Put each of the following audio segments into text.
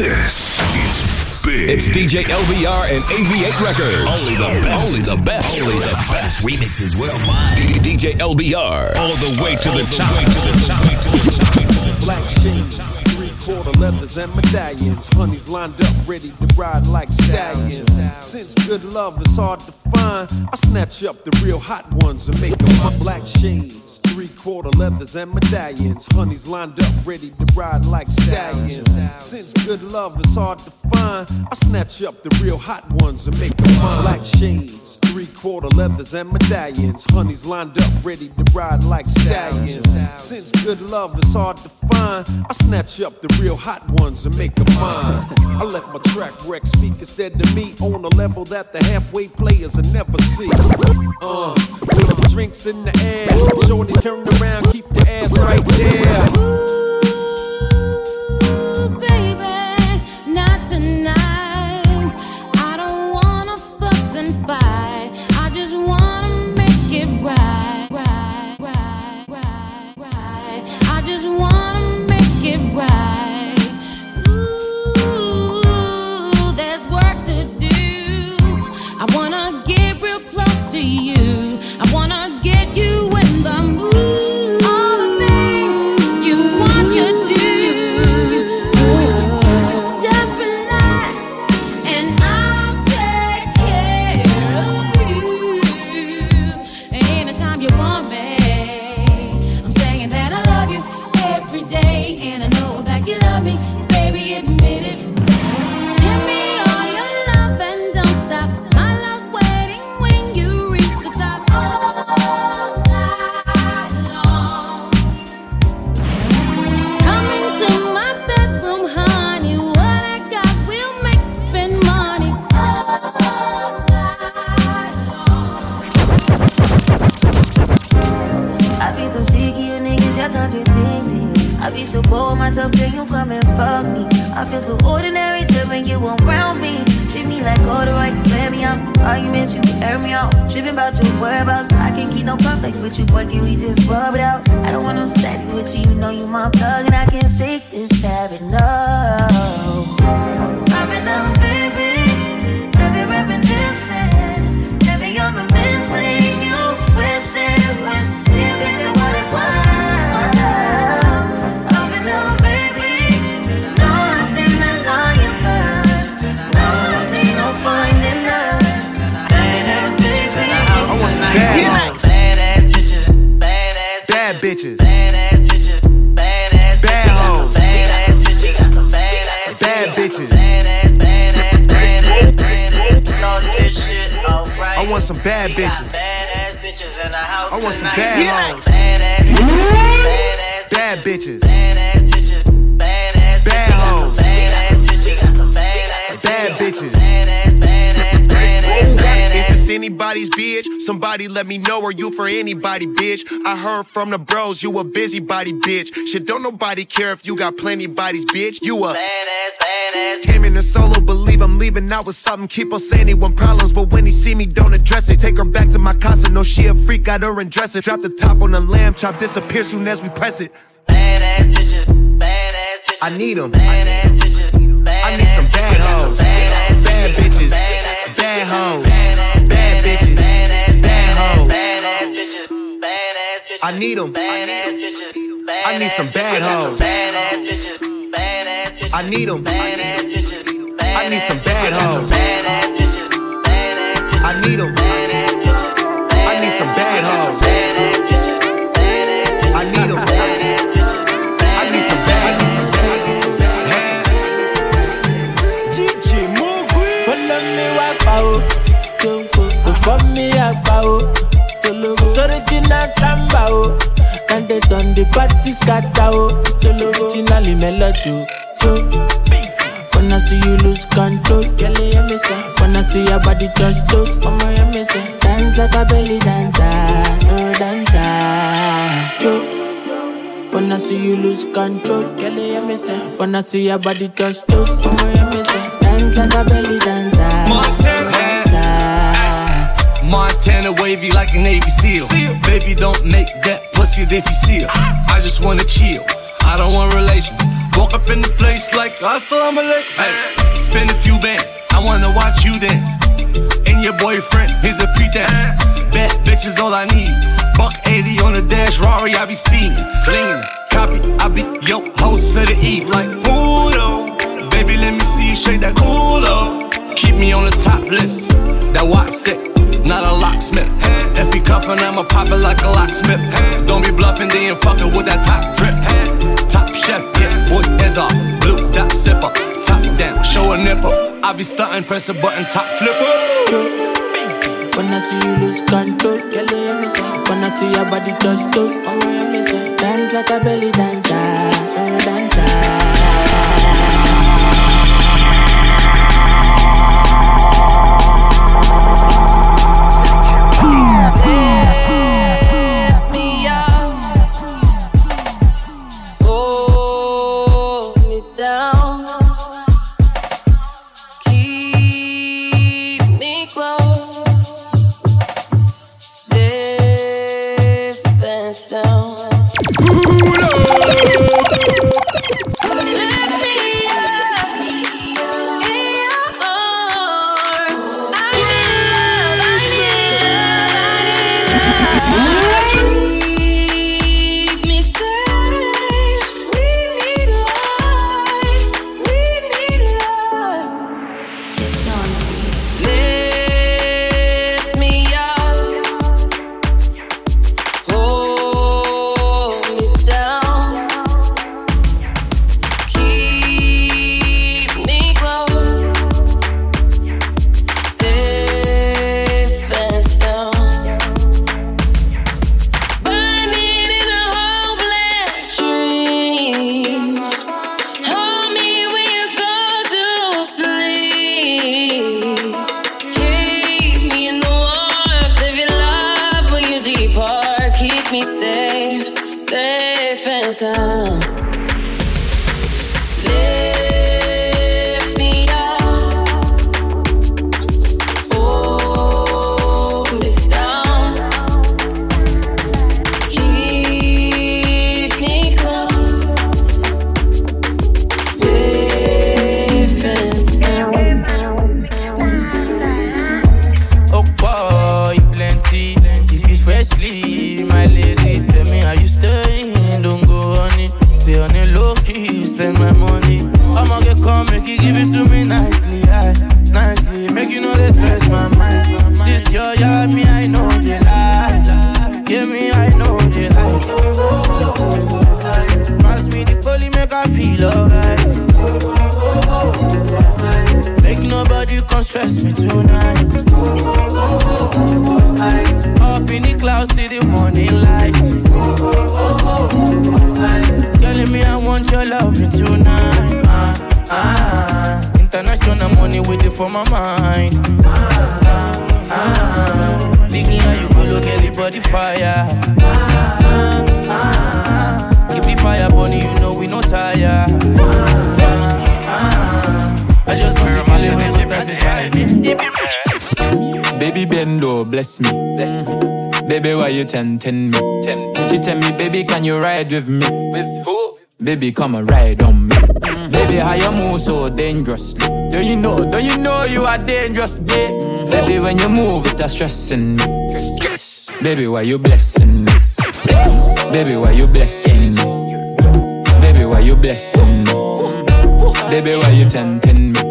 This is big. It's DJ LBR and AV8 Records. Only the best. Only the best. Only the best. Remixes worldwide. DJ LBR. All the way to the top. To the top. To the top. Black shades, three quarter leathers and medallions. Honeys lined up, ready to ride like stallions. Since good love is hard to I snatch up the real hot ones and make them my black shades. Three quarter leathers and medallions. Honeys lined up, ready to ride like stallions. Since good love is hard to find, I snatch up the real hot ones and make them mine. Black shades, three quarter leathers and medallions. Honeys lined up, ready to ride like stallions. Since good love is hard to find, I snatch up the real hot ones and make them mine. I let my track wreck speak instead to me on a level that the halfway players will never see. Uh, with the drinks in the air, shorty turn around, keep the ass right there. With you, boy. Can we just rub it out? I don't want no steady with you. You know you my plug, some bad bitches. Badass bitches in the house I want some bad hoes. Badass bitches, Bad bitches. Bad bitches, hoes. badass bitches, got some badass Bad bitches. Is this anybody's bitch? Somebody let me know, are you for anybody, bitch? I heard from the bros, you a busybody, bitch. Shit, don't nobody care if you got plenty bodies, bitch. You a Badass, badass. Came in a solo, believe I'm leaving out with something. Keep on saying he want problems, but when he see me, don't address it. Take her back to my casa, no, she a freak, got her and dress it. Drop the top on the lamb chop, disappear soon as we press it. Badass bitches, badass bitches. I need 'em. Badass bitches, I need some bad hoes. Bad bitches. Bad hoes. Bad bitches. Bad hoes. Badass bitches, badass bitches. I need 'em. Badass bitches, I need some bad hoes. Badass bitches, badass bitches. I need 'em. Badass bitches, I need some bad hoes. badass bitches, badass bitches. I need 'em. Badass bitches, I need some bad hoes. badass bitches, badass bitches. I need 'em. I need some bad, I need some bad, I need some bad. DJ Mogul. Follow me wapa o, still go. Go for me agba o, oh. still go. Original samba o, and they done the party scatter o, oh. still. Originally melody o, jo. When I see you lose control, girl, you me say. When I see your body touch toes, mama, you me say. Dance like a belly dancer, no dancer, jo. When I see you lose control, girl, you me say. When I see your body touch toes, mama, you me say. Dance like a belly dancer, Montana. dancer. Montana wavy like a Navy SEAL. Baby, don't make that pussy if you see her. I just wanna chill. I don't want relations. Walk up in the place like assalamu alaikum. Hey, spend a few bands. I wanna watch you dance. And your boyfriend, he's a pretense. Bad bitches all I need. Buck 80 on the dash, Rari, I be speeding, slinging. Copy, I be yo host for the E like Udo. Baby, let me see you shake that culo. Keep me on the top list. That watch sick, not a locksmith. If he cuffin', I'ma pop it like a locksmith. Don't be bluffing, then fucking with that top drip. Top chef, yeah, boy is off. Blue dot sipper, top down, show a nipple. I be stunting, press a button, top flipper. When I see you lose control. When I see your body touch toes. Dance like a belly dancer, dancer. Baby, why you tempting me? She tell me, baby, can you ride with me? With who? Baby, come and ride on me. Mm-hmm. Baby, how you move so dangerously? Don't you know? Don't you know you are dangerous, babe? Mm-hmm. Baby, when you move, it's stressing me. Baby, why you blessing me? Baby, why you blessing me? Baby, why you blessing me? Baby, why you tempting me?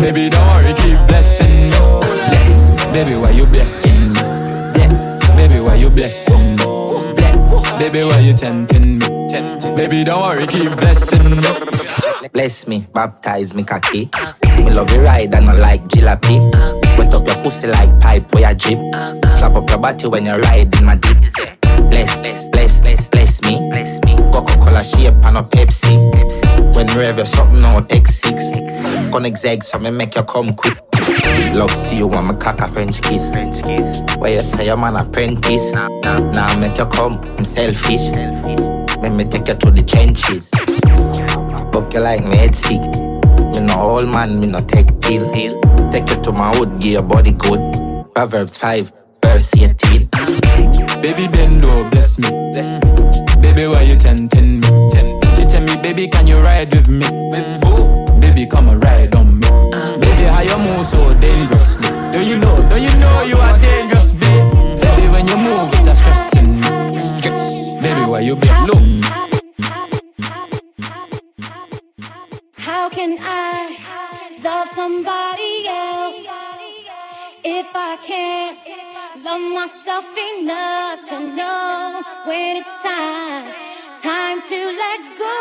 Baby, don't worry, keep blessing me. Baby, why you blessing me? Baby, why you blessing me? Baby, why you tempting me? Baby, don't worry, keep blessing me. Bless me, baptize me cocky. Me love you ride and I like jalopy. Wet up your pussy like pipe where you drip. Slap up your body when you ride in my deep. Bless, bless, bless, bless, bless me. Coca-Cola shape and a Pepsi. When me have you something out X6. Connect eggs so me make you come quick. Love see you want me cock a French kiss. Where you say I'm an apprentice. Now I make you come, I'm selfish. selfish. Let me take you to the trenches. Fuck you like me head sick. Me no old man, me no take pill. Take you to my hood, give your body good. Proverbs 5, verse 18. Baby bendo, bless me. Bless me. Baby, why you tempting me? She tell me, baby, can you ride with me? Baby, come and ride on me. Uh. Baby, how you move so I love somebody else if I can't love myself enough to know when it's time, time to let go?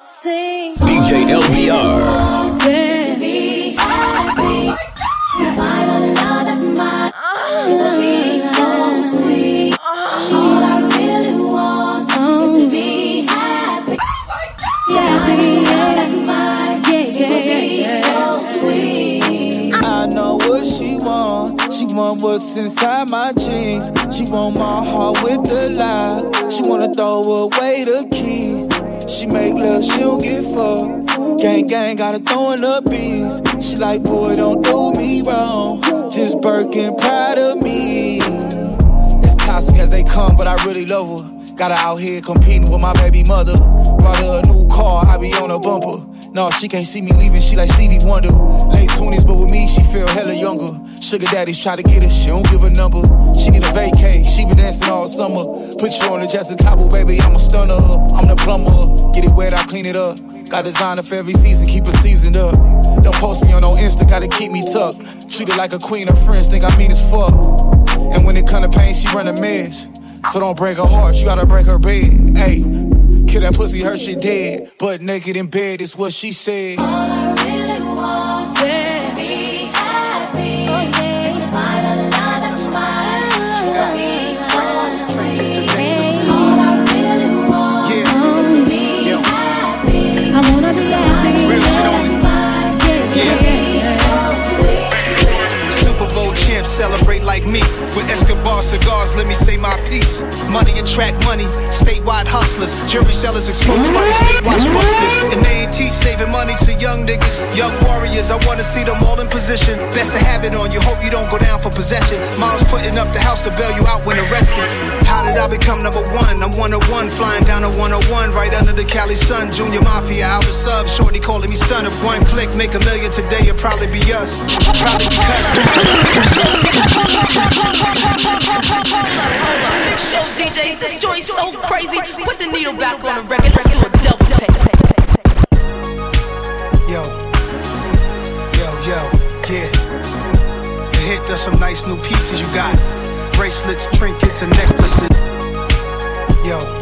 Sing. DJ LBR. Baby, want. What's inside my jeans. She want my heart with the lie. She wanna throw away the key. She make love, she don't get fucked. Gang gang gotta throw in the beats. She like, boy, don't do me wrong. Just Birkin proud of me. As toxic as they come, but I really love her. Got her out here competing with my baby mother. Brought her a new car, I be on her bumper. No, she can't see me leaving, she like Stevie Wonder. Late 20s, but with me, she feel hella younger. Sugar daddies try to get her, she don't give a number. She need a vacay, she been dancing all summer. Put you on the Jessica Cabo, baby, I'm a stunner. I'm the plumber, get it wet, I clean it up. Got designer for every season, keep it seasoned up. Don't post me on no Insta, gotta keep me tucked. Treat her like a queen, her friends think I mean as fuck. And when it come to pain, she run a mess. So don't break her heart, you gotta break her bed. Hey, kill that pussy, her shit dead. But naked in bed is what she said. With Escobar cigars, let me say my piece. Money attract money, statewide hustlers. Jury sellers exposed by these fake watch busters. And they ain't teach saving money to young niggas. Young warriors, I wanna see them all in position. Best to have it on you, hope you don't go down for possession. Mom's putting up the house to bail you out when arrested. How did I become number one? I'm one of one, flying down a 101, right under the Cali sun. Junior Mafia, out the sub, shorty calling me son. If one click, make a million today, it'll probably be us. Probably because. Big DJs, this joint's so crazy. Put the needle back on the record. Let's do a double take. Yo, yo, yo, yeah. The hit, there's some nice new pieces you got. Bracelets, trinkets, and necklaces. Yo, yo.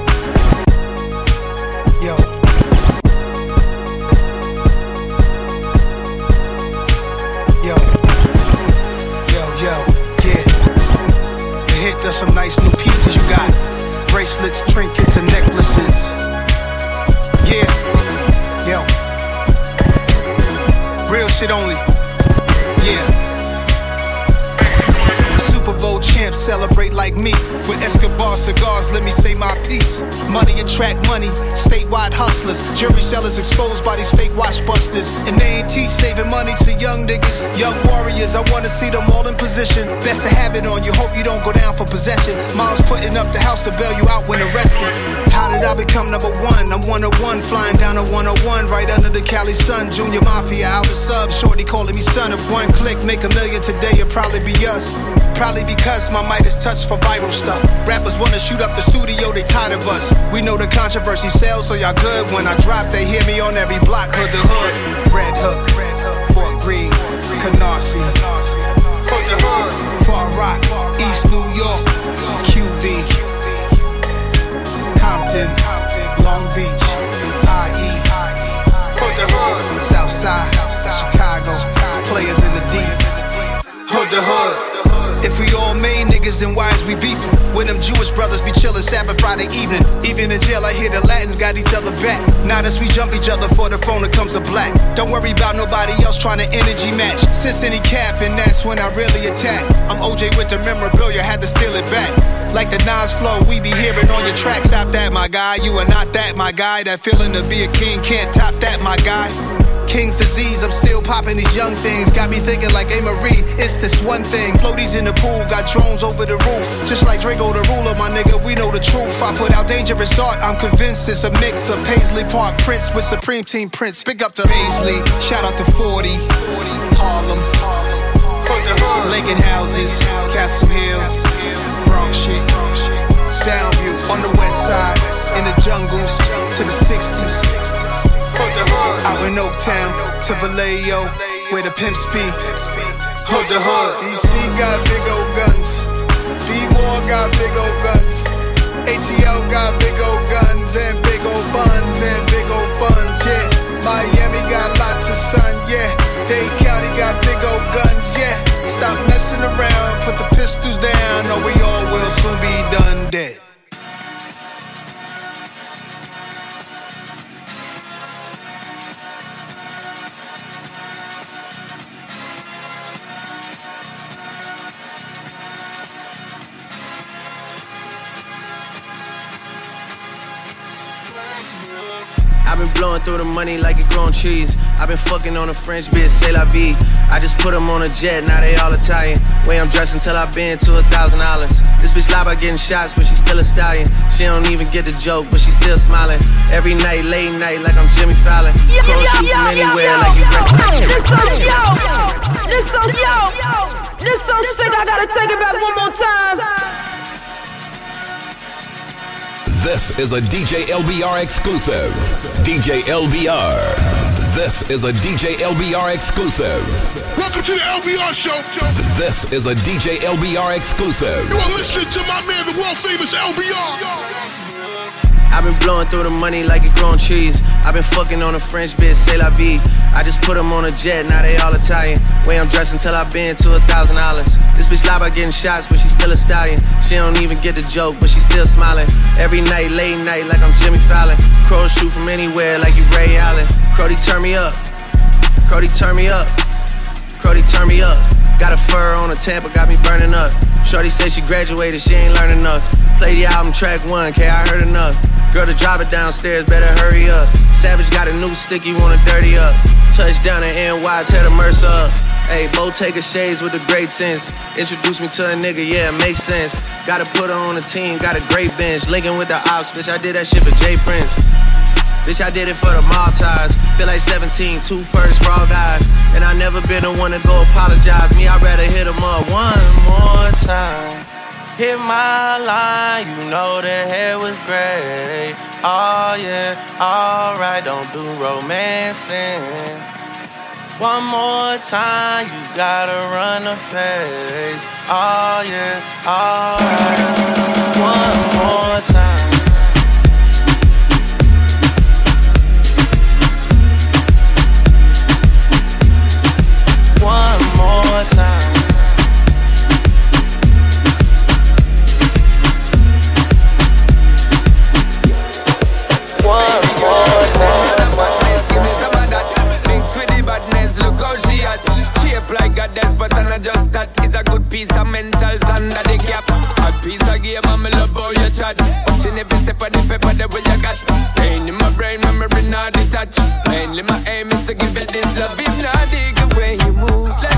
There's some nice new pieces you got. Bracelets, trinkets, and necklaces. Yeah, yo. Real shit only. Celebrate like me. With Escobar cigars, let me say my piece. Money attract money, statewide hustlers. Jury sellers exposed by these fake watch busters. And they ain't teach saving money to young niggas. Young warriors, I wanna see them all in position. Best to have it on you, hope you don't go down for possession. Mom's putting up the house to bail you out when arrested. How did I become number one? I'm one of one, flying down a 101, right under the Cali sun. Junior Mafia, out the sub, shorty calling me son. If one click, make a million today, it'll probably be us. Probably because my might is touched for viral stuff. Rappers wanna shoot up the studio, they tired of us. We know the controversy sells, so y'all good. When I drop, they hear me on every block, hood to hood. Red Hook, Fort Greene, Canarsie, Hood to Hood, Far Rock, East New York, QB, Compton, Long Beach, IE, Hood to Hood, Southside, Chicago, players in the deep, Hood to Hood. Then why is we beefing? When them Jewish brothers be chillin' Sabbath Friday evening. Even in jail, I hear the Latins got each other back. Now as we jump each other for the phone, it comes to black. Don't worry about nobody else trying to energy match. Since any cap, and that's when I really attack. I'm OJ with the memorabilia, had to steal it back. Like the Nas flow, we be hearing on your track. Stop that, my guy. You are not that, my guy. That feeling to be a king can't top that, my guy. King's disease, I'm still popping these young things. Got me thinking like, hey Marie, it's this one thing. Floaties in the pool, got drones over the roof. Just like Draco the ruler, my nigga, we know the truth. I put out dangerous art, I'm convinced it's a mix of Paisley Park Prince with Supreme Team Prince. Big up to Paisley, shout out to 40, Harlem, Lincoln houses, Castle Hill, Bronx shit. Soundview on the west side, in the jungles to the 60s. Out in Oaktown to Vallejo, where the pimps be. Hood to hood. DC got big old guns. B-More got big old guns. ATL got big old guns and big old buns and big old buns, yeah. Miami got lots of sun, yeah. Dade County got big old guns, yeah. Stop messing around, put the pistols down, or we all will soon be done dead. Through the money like it growing trees. I've been fucking on a French bitch, say la vie. I just put them on a jet, now they all Italian. Way I'm dressed until I've been to a thousand dollars. This bitch lie about getting shots, but she's still a stallion. She don't even get the joke, but she's still smiling. Every night, late night, like I'm Jimmy Fallon. Yo, yo, shoot yo, from yo, anywhere, yo, like you yo. ready. This so yo, this so yo, this so sick. I gotta take it back one more time. This is a DJ LBR exclusive. DJ LBR. This is a DJ LBR exclusive. Welcome to the LBR show. This is a DJ LBR exclusive. You are listening to my man, the world famous LBR. I've been blowing through the money like it growing trees. I've been fucking on a French bitch, say la vie. I just put them on a jet, now they all Italian. Way I'm dressed until I've been to a thousand dollars. This bitch lie about getting shots, but she's still a stallion. She don't even get the joke, but she's still smiling. Every night, late night, like I'm Jimmy Fallon. Crows shoot from anywhere, like you Ray Allen. Crody, turn me up. Crody, turn me up. Crody, turn me up. Got a fur on a Tampa, got me burning up. Shorty said she graduated, she ain't learning enough. Play the album track one, K, I heard enough. Girl, to drive it downstairs, better hurry up. Savage got a new stick, you wanna dirty up. Touchdown in NY, tear the Mercer up. Hey, Bo take a shades with a great sense. Introduce me to a nigga, yeah, it makes sense. Gotta put her on the team, got a great bench. Linking with the ops, bitch, I did that shit for Jay Prince. Bitch, I did it for the Maltese. Feel like 17, two purse for all guys. And I never been the one to go apologize. Me, I'd rather hit them up one more time. Hit my line, you know the hair was gray. Oh yeah, alright, don't do romancing. One more time, you gotta run the face. Oh yeah, alright. One more time. Not just that. It's a good piece of mentals under the cap. A piece of game, me love how you chat. Watching every step of the paper, the way you got. Staying in my brain, memory not detached. Mainly my aim is to give you this love. If not dig the way you move, let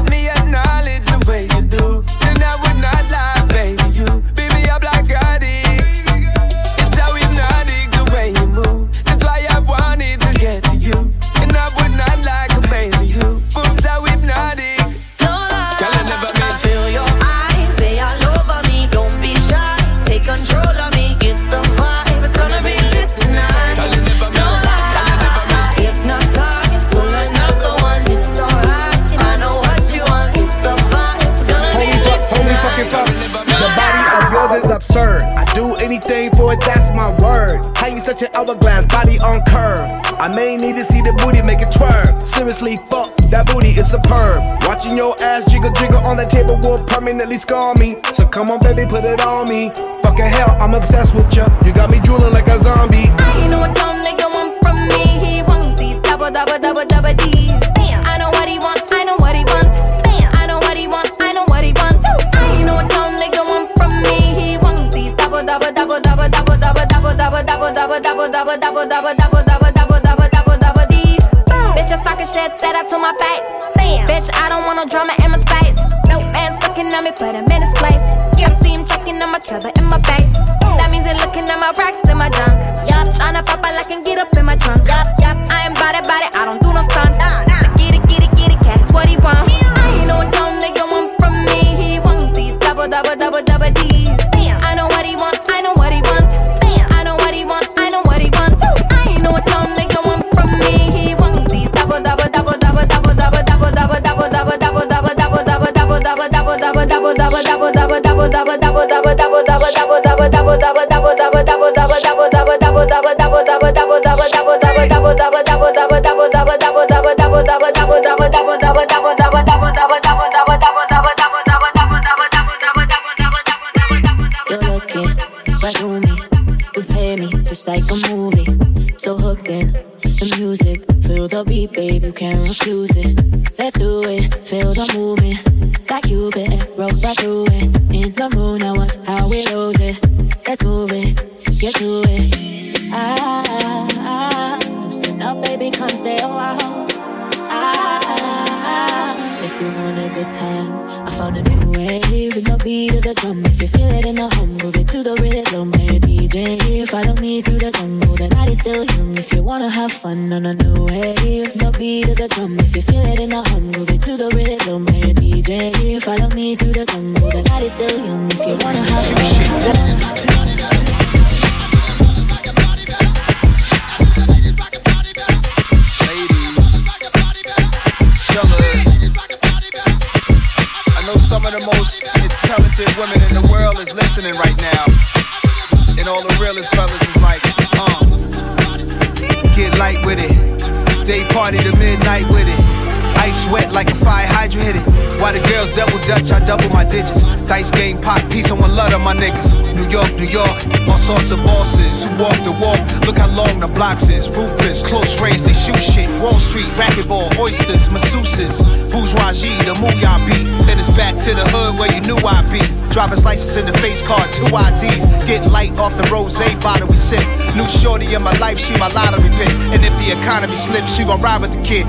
anything for it, that's my word. How you such an hourglass, body on curve. I may need to see the booty make it twerk. Seriously, fuck, that booty is superb. Watching your ass jiggle jiggle on that table will permanently scar me. So come on, baby, put it on me. Fucking hell, I'm obsessed with you. You got me drooling like a zombie. I know what don't nigga want from me. He wants these double, double, double, double D's.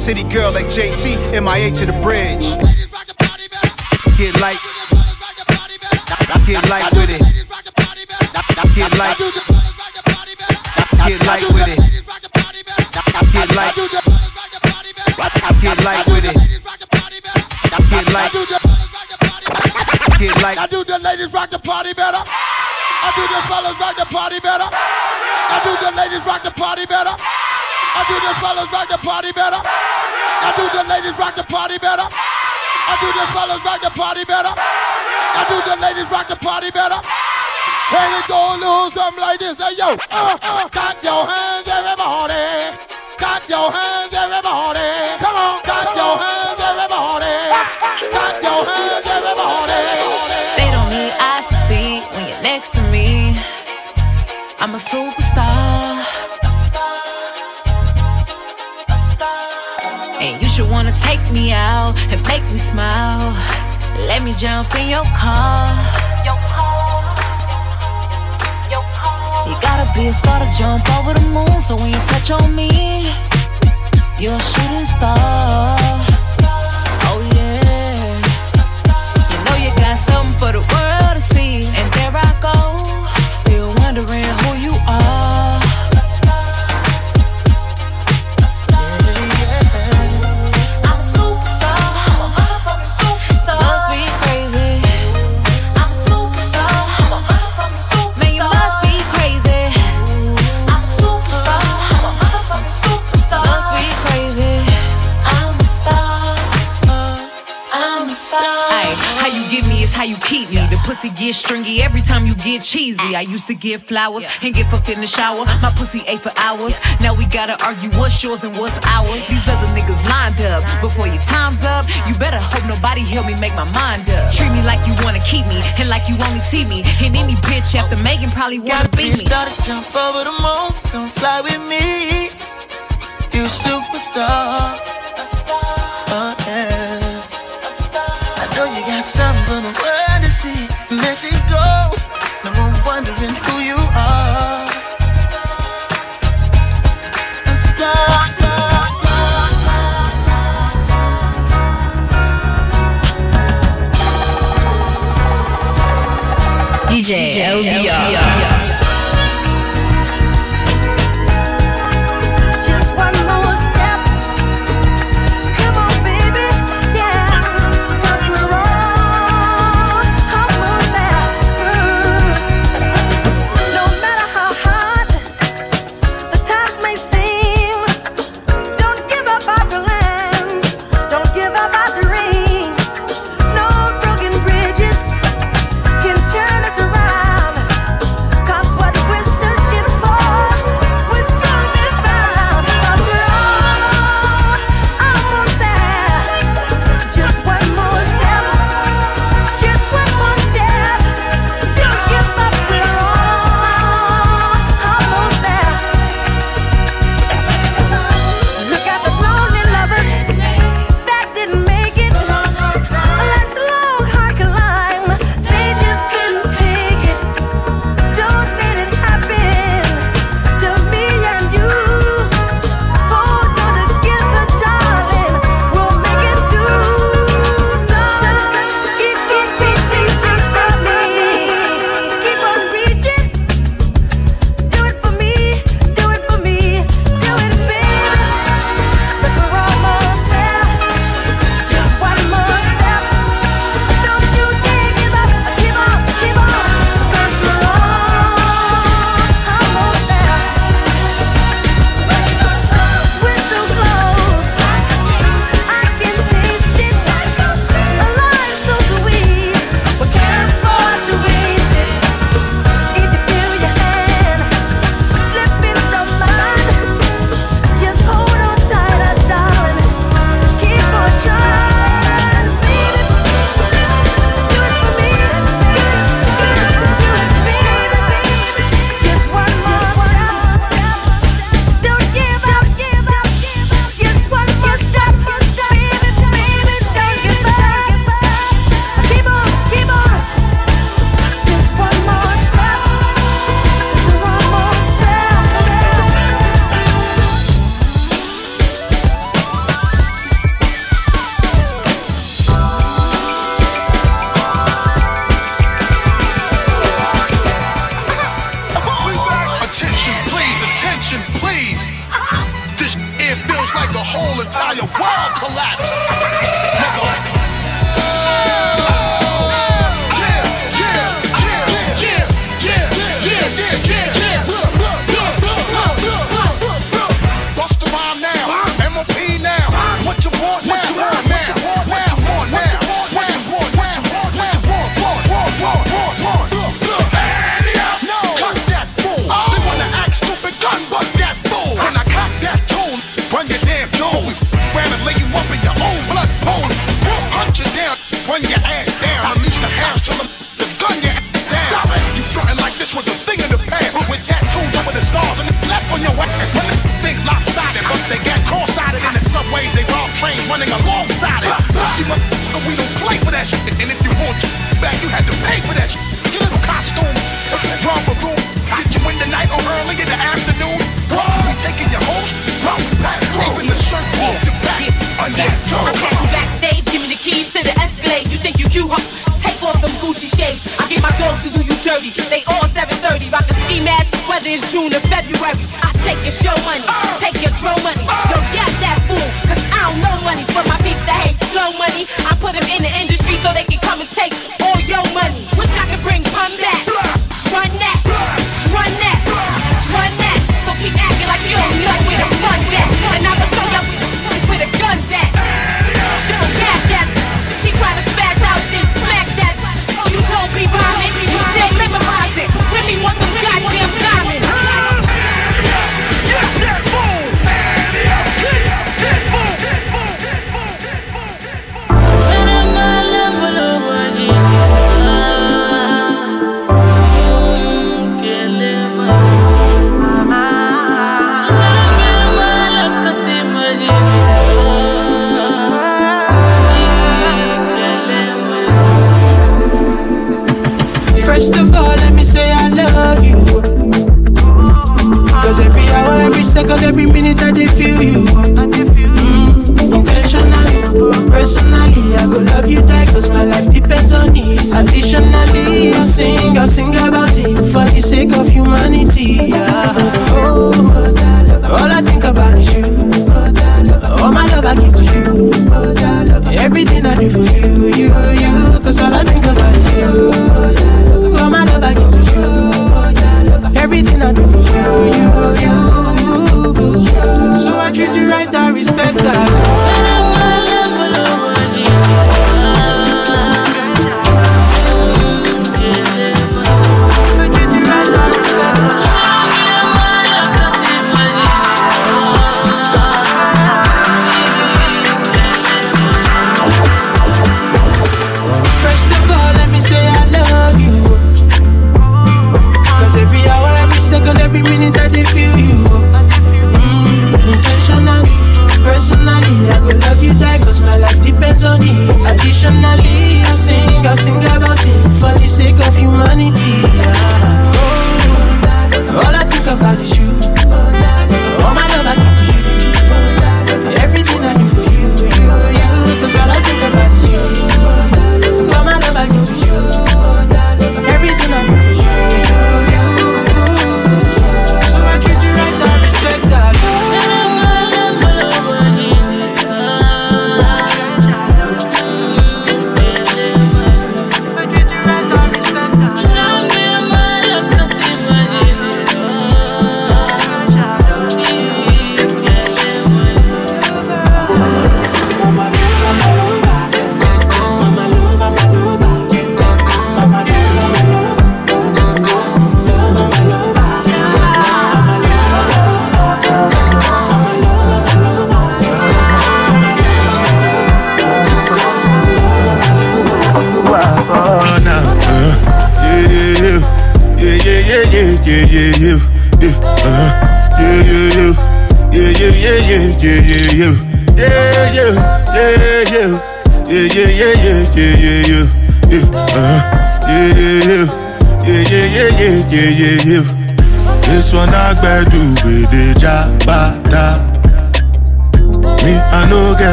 City girl like JT, MIA to the bridge. Get light. Get light with it. Get light. Get light with it. Get light. Get light with it. Get light. Get light. I do the ladies rock the party better. I do the fellas rock the party better. I do the ladies rock the party better. I do the fellas rock the party better. I do the ladies rock the party better. I do the fellas rock the party better. I do the ladies rock the party better. And it go lose something like this. Hey, yo, uh, uh, clap your hands, everybody. Clap your hands, everybody. Come on, clap your hands, everybody. Clap your hands, everybody. They don't need eyes to see when you're next to me. I'm a superstar. You wanna take me out and make me smile. Let me jump in your car. You gotta be a star to jump over the moon. So when you touch on me, you're a shooting star. Oh yeah. You know you got something for the world get stringy every time you get cheesy. I used to get flowers and get fucked in the shower. My pussy ate for hours. Now we gotta argue what's yours and what's ours. These other niggas lined up. Before your time's up, you better hope nobody help me make my mind up. Treat me like you wanna keep me and like you only see me. And any bitch after Megan probably wanna Got beat you me. started jump over the moon, come fly with me. You a superstar. Oh yeah. I know you got something for the world to there she goes. No wondering who you are. Stop. DJ, DJ LBR. LBR. hoes. Grab and lay you up in your own blood pony. on that toe. I catch you backstage, give me the keys to the Escalade. You think you cute, huh? Take off them Gucci shades. I get my dogs to do you dirty. They all 730, rockin' ski mask, whether it's June or February. I take your show money, take your throw money. Yo, get that fool, cause I don't know money. For my beats that hate slow money, I put them in the Cause every minute I they feel you. Mm, intentionally, personally, I go love you die cause my life depends on it. Additionally, I sing, I sing about it for the sake of humanity. Yeah. Oh, all I think about is you. All my love I give to you. Everything I do for you, you, you. Cause all I think about is you. All my love I give to you. Everything I do for you, you, you treat you right, I respect that. I love you die cause my life depends on it. Additionally,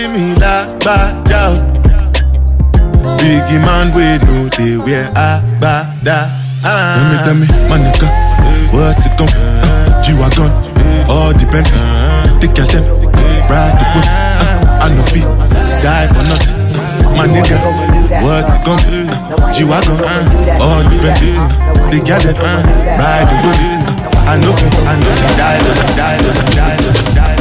calling me la bada. Biggie man, we know they wear a bada. Tell me, tell me, my nigga, what's it gon' uh, G-Wagon, all depend. Take your time, ride the whip. Uh, I no feet, die for nothing. My nigga, what's it gon' uh, G-Wagon, uh, all depend. Take your time, uh, ride the. Uh, I know feet, I know feet, die, die, die.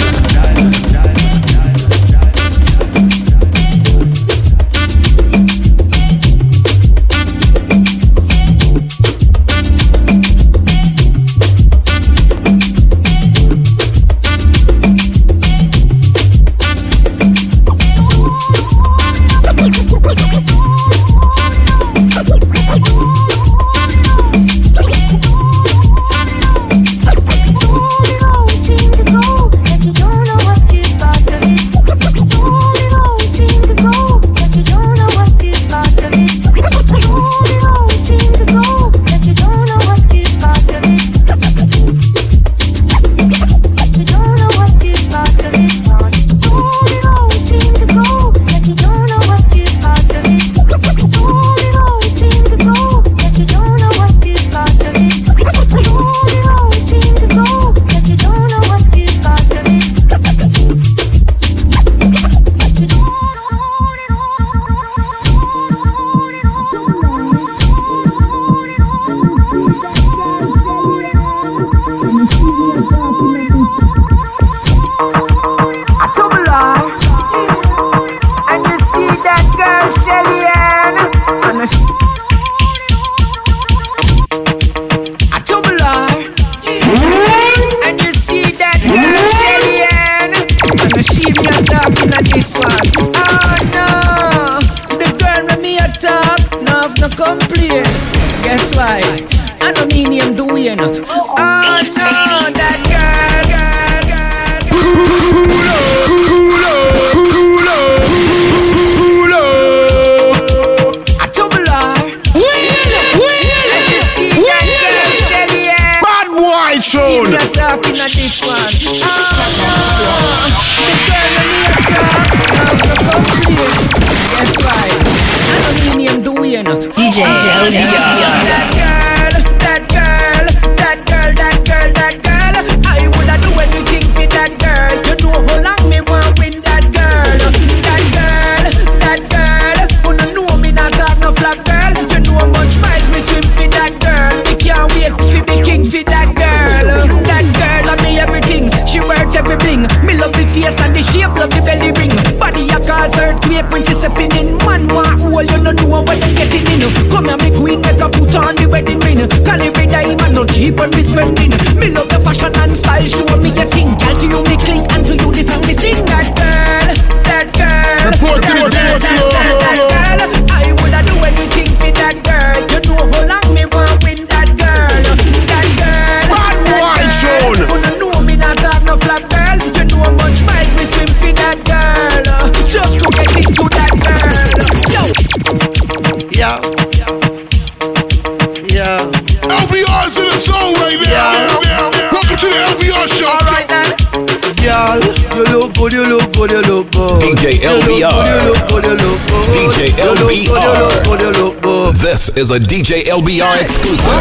is a DJ LBR exclusive.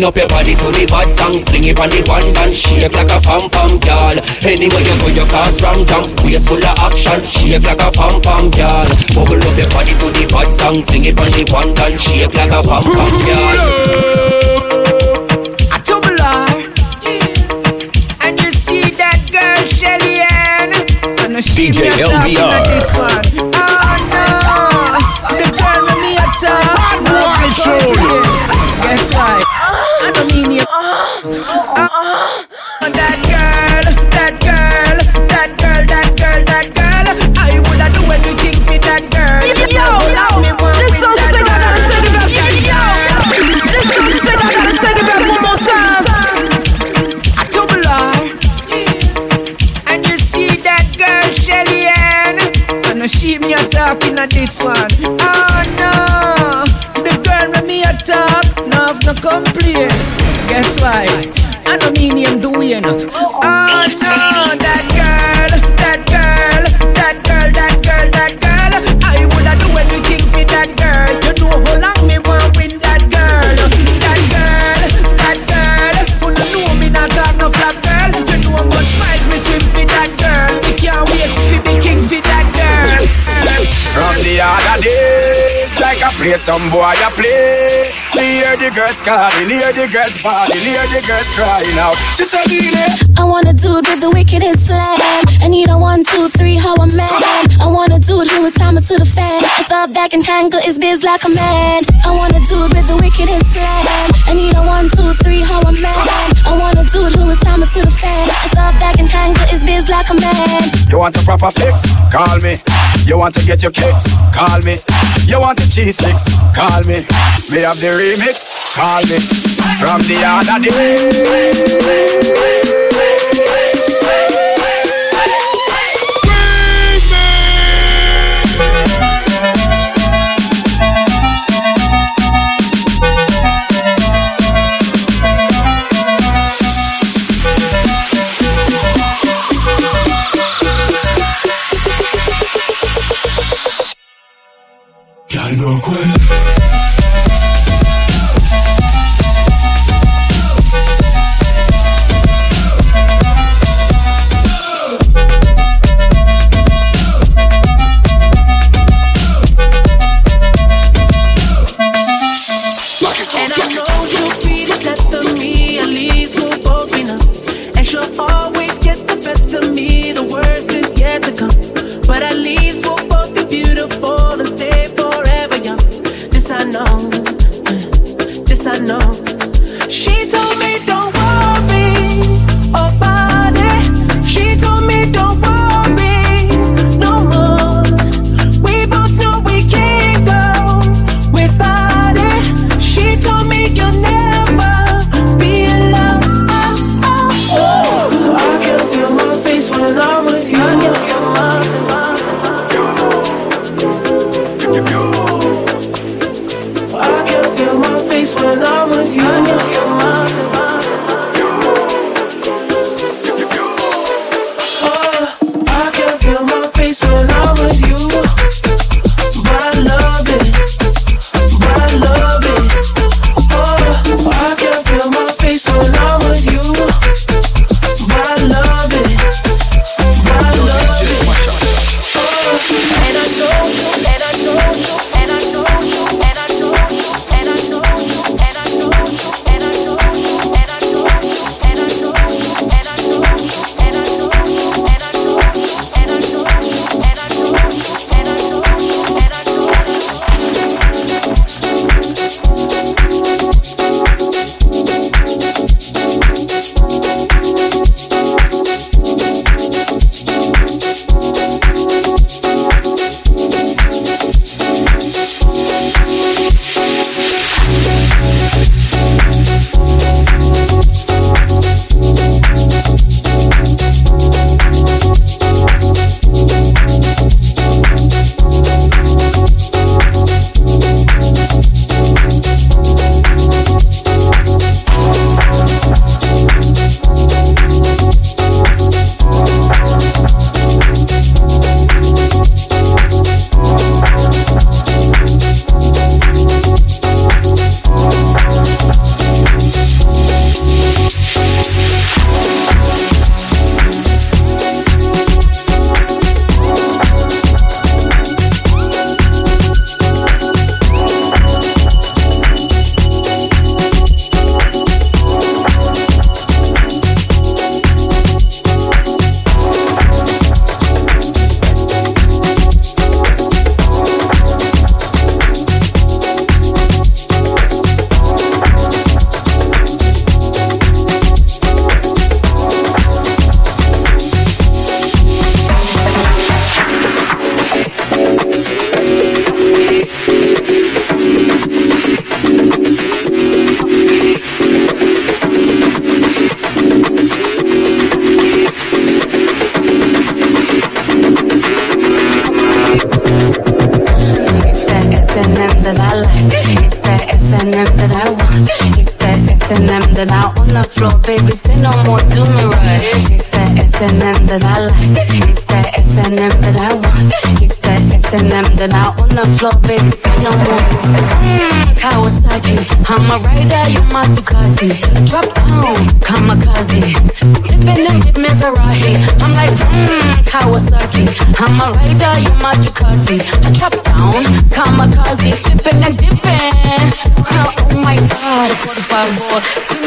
Wind up your body to the bad song. Fling it on the band and shake like a pom-pom girl Anywhere you go you cause from jump Waist full of action Shake like a pom-pom girl Bubble up your body to the bad song. Fling it on the band and shake like a pom-pom girl DJ LBR. Oh no, the girl me a talk. Bad boy tune. I don't need you. Uh-huh. Uh-huh. way some boy a play. We hear the girls calling, hear the girls bawling, hear the girls crying out. She said, I want a dude with the wickedest slam. I need a one, two, three, how a man. I want a dude who would time it to the fan. It's all that can tangle his biz like a man. I want a dude with the wickedest slam. I need a one, two, three, how a man. I want a dude who would time it to the fan. It's all that can tangle his biz like a man. You want a proper fix? Call me. You want to get your kicks? Call me. You want the cheese sticks? Call me. Me have the remix? Call me. From the other day. Come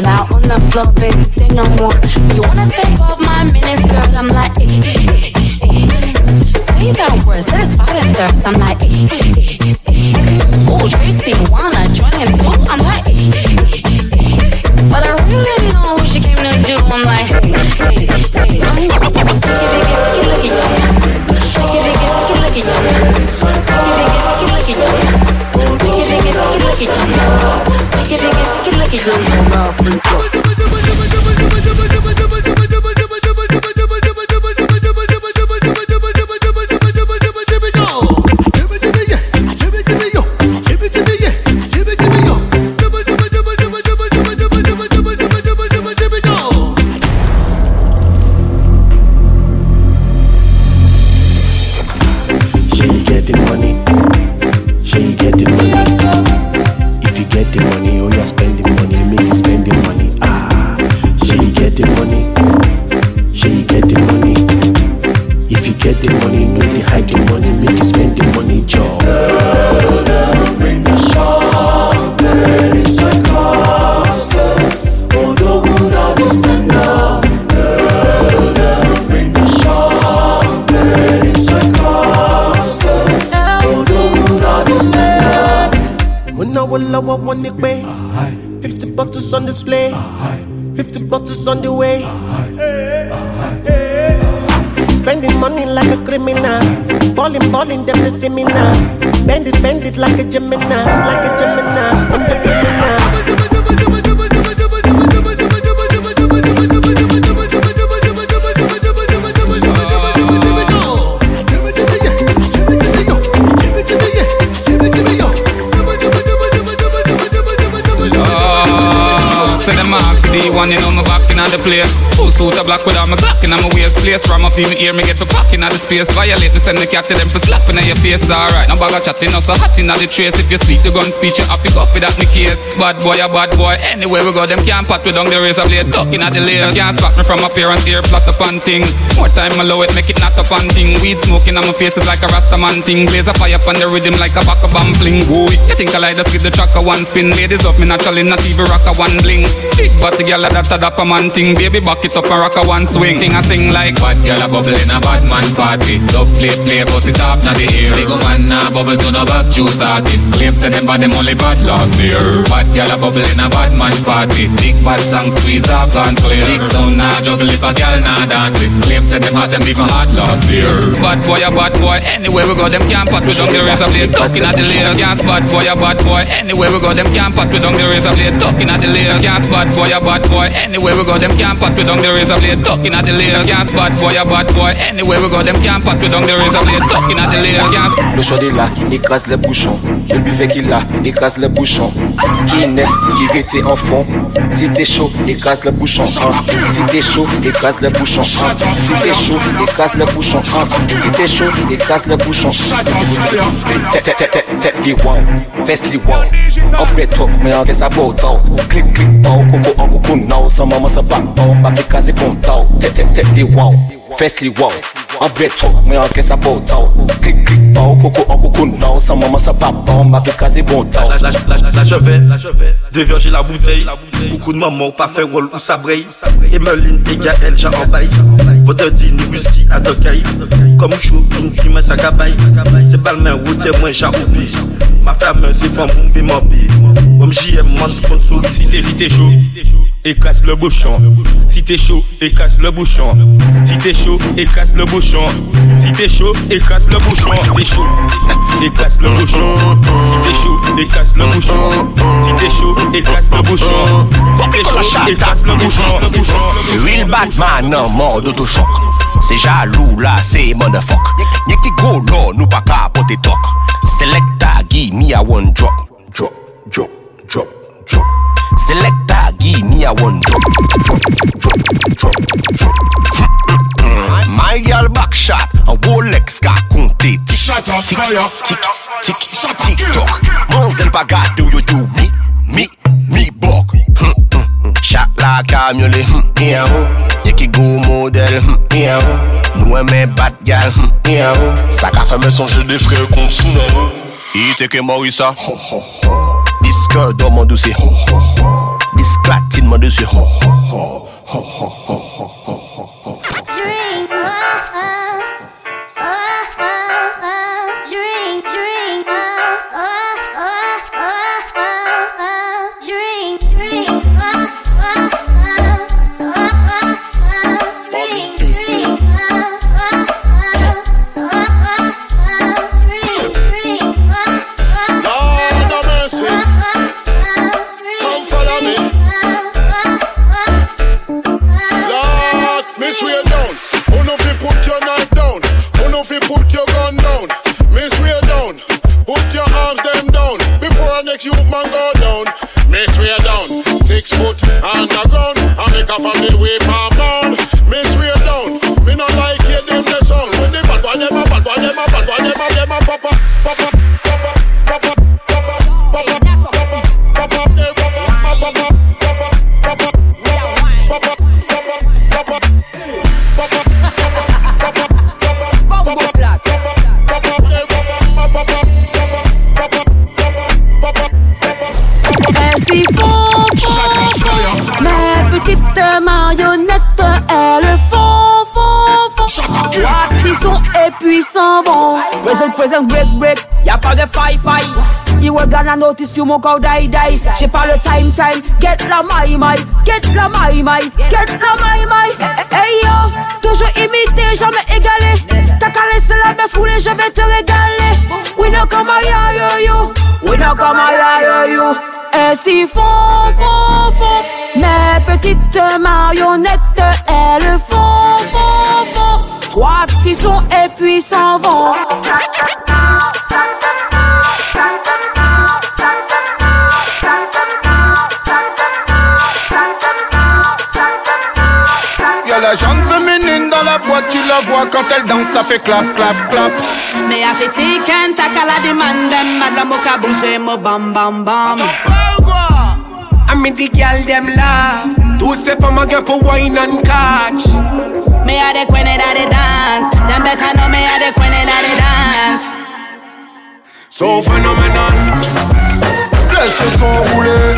the out. 50 bottles on the way. Spending money like a criminal. Balling, balling, them the seminar. Bend it, bend it like a Gemini. Like a Gemini. The place. Suit of black without my Glock in my waist place. Ram up even ear me get for packing out the space. Violate me send the cat to them for slapping at your face. Alright, now bag chatting up so hot in the trace. If you speak the gun speech, you have to go up with that me case. Bad boy, a bad boy. Anywhere we go, them can't pat with down the razor blade. Ducking at the layers. Can't spot me from appearance here, flat up on thing. More time allow it, make it not a fun thing. Weed smoking on my face is like a rasta man thing. Blaze a fire on the rhythm like a back of bomb fling. Boy, you think I like just give the track a one spin? Ladies up me naturally, not even rock a one bling. Big body girl, a dapper man thing. Baby, back it up and rock a one swing. Thing I sing like Bad girl a bubble in a bad man party Dub play play bust it up na the air Big man na bubble to no back juice artist Claim say them bad them only bad last year Bad girl a bubble in a bad man party Big bad song squeeze up and clear Big sound na juggle if a girl na dance it Claim say them hot them even hot last year Bad boy, a bad boy. Anywhere we go, them can't pat with down the razor blade. Ducking at the layers. Can't spot boy, a bad boy. Anywhere we go, them can't pat with down the razor blade. Ducking at the layers. Can't spot boy, a bad boy. Anywhere we go, them can't pat with down the razor blade. At the. Can't spot boy, a bad boy. The razor blade. Le chaud est là, écrase les bouchons. Je buvais qu'il a, écrase les bouchons. Qui neuf, qui était en fond. Si t'es chaud, écrase le bouchon. hein. Si t'es chaud, écrase le bouchon. hein. Si t'es chaud, écrase le bouchon. hein. Si t'es chaud, écrase le bouchon. Tête, tête, tête, tête, les wow. Les wow. En mais en tant. Clic, clic, oh, coco, en coco, non. Sans maman, ça va, se pontal, te te te li wow, fes li wow. Tok, mwen anke sa potal, klik klik paw, koko an koko nou maman sa papan, ma kaze La, la, la, la la bouteille. Beaucoup de maman pa fe wol ou sa brey Emeline e Gael jan an Bote di ni whisky a Kom chou, sa gabay Se balmen wote mwen jan ou Ma fame se fan moun bi man bi Om jye man sponsorisite, et casse le bouchon. Si t'es chaud, et casse le bouchon. Si t'es chaud, et casse le bouchon. Si t'es chaud, et casse le bouchon. Si t'es chaud, et casse le bouchon. Si t'es chaud, et casse le bouchon. Si t'es chaud, et casse le bouchon. Si t'es chaud, et casse le bouchon. Real Batman en mode autochoc C'est jaloux là, c'est motherfuck Y'a qui go là, nous pas capoter talk Selecta, give me a one drop Drop, drop, drop, drop Selecta, give me a one drop, drop, drop, drop, drop. My girl back shot, a Rolex ka konte. Tik, tik, tik, tik, tik, tok Manzel baga do yo do mi, mi, mi bok. Hm, hm, hm. Shot la kamyole, ye ki go model Nou e men bat gal, sa ka feme sonje de fre kont sou nan E teke Morisa, ho ho ho. Disque dans mon dossier. Disclatine mon dossier. You man go down. Miss way down, six foot underground. I make a family way per down, Miss way down, me not like hear them the sound. When they bad boy, them a bad boy, them a bad boy, them a them a papa, papa, papa, papa, papa, papa. Ils et vont. Present, present, break, break. Y'a pas de faille, faille. Il regarde la notice sur mon corps die die. J'ai pas le time time. Get la my my. Get la my my. Get la my my. Hey yo, toujours imité, jamais égalé. T'as qu'à laisser la baisse rouler, je vais te régaler. We know come yo, yo. We know come yo, yo. Ainsi font, font, font. Mes petites marionnettes, elles font, font, font. Trois sons et puis s'en vont. Y'a la jambe féminine dans la boîte, tu la vois quand elle danse, ça fait clap, clap, clap. Me a fait tiken, ta kala demand them Madame moka bouger mo bam bam bam I mean the girl them laugh. Tous ces femmes à pour wine and catch. Me a the queen of the dance. Them better know me a the queen of the dance. So phenomenal. Laisse-le s'enrouler.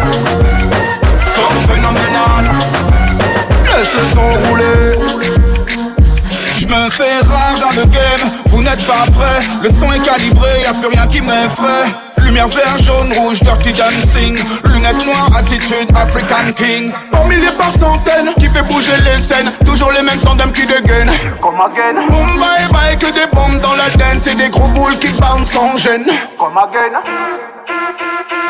So phénoménal. Laisse-le s'enrouler. Je me fais rare dans le game, vous n'êtes pas prêts. Le son est calibré, y a plus rien qui m'effraie. Lumière vert, jaune, rouge, dirty dancing. Lunettes noires, attitude African King. Par milliers, par centaines, qui fait bouger les scènes. Toujours les mêmes tandems qui dégainent. Comme again. Boom, bye bye, que des bombes dans la dance. Et des gros boules qui bouncent sans gêne. Comme again.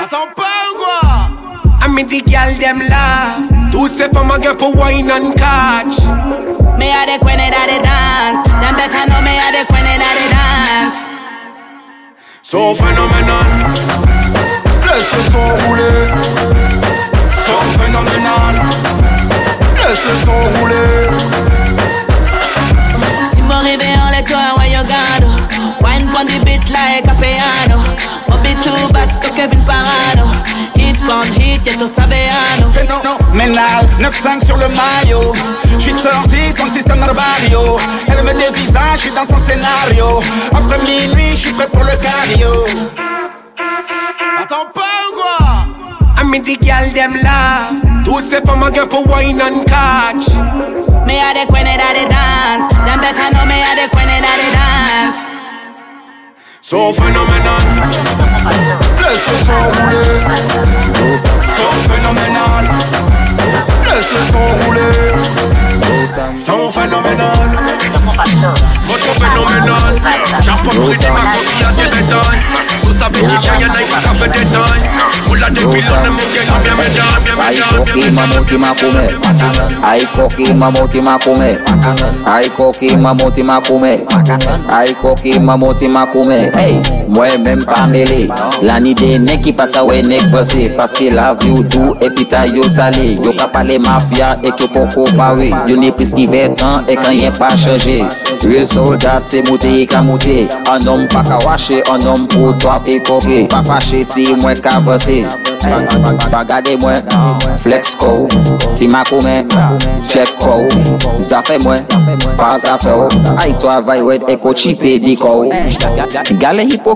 Attends pas ou quoi? I mean the girl them. Tous ces femmes à pour wine and catch. Me a the queen that they dance Them better know me a the queen that they dance So phénoménal. Laisse le son rouler. So phénoménal. Laisse le son rouler. Si mo réveille en les toits, where you gado Wine pon the beat like a piano Bobby too bad to Kevin Parano Hit pon hit, y'a tout sabeano Phénoménal, 9-5 sur le maillot. J'suis sorti sans le système dans le barrio. Elle me dévisage, j'suis dans son scénario. Après minuit, j'suis prêt pour le cardio. Attends pas ou quoi? I mean the girl them laugh. Tous ces femmes à gueule pour wine and catch. Me a the queen they dance Them better know me a the queen that they dance So phenomenal, Laisse-le s'enrouler. Sont phénoménales. Laisse-le Votre phénoménal. J'apporte pris ma conscience des médailles. Vous savez qui j'ai un like à fait détail. Vous la dépilez, on bien, bien coquima, montima comer. Ai coquima, montima comer. Ai coquima, montima comer. Ai coquima, montima comer. Ei. mwen menm pa mele. Lani de nek ki pasa we nek vese Paske la vi ou tou epita yo sale. Yo ka pale mafya ek yo poko pawe Yo ne pris ki vetan ek an yen pa chanje. Real soldat se moute yi ka moute. An om pa ka wache, an om pou twap e koke. Pa fache si mwen ka vese Pa gade mwen, flex kou Ti makou men, chek kou Zafè mwen, pa zafè ou. Ay to avay wet eko chipe di kou. Gale hipo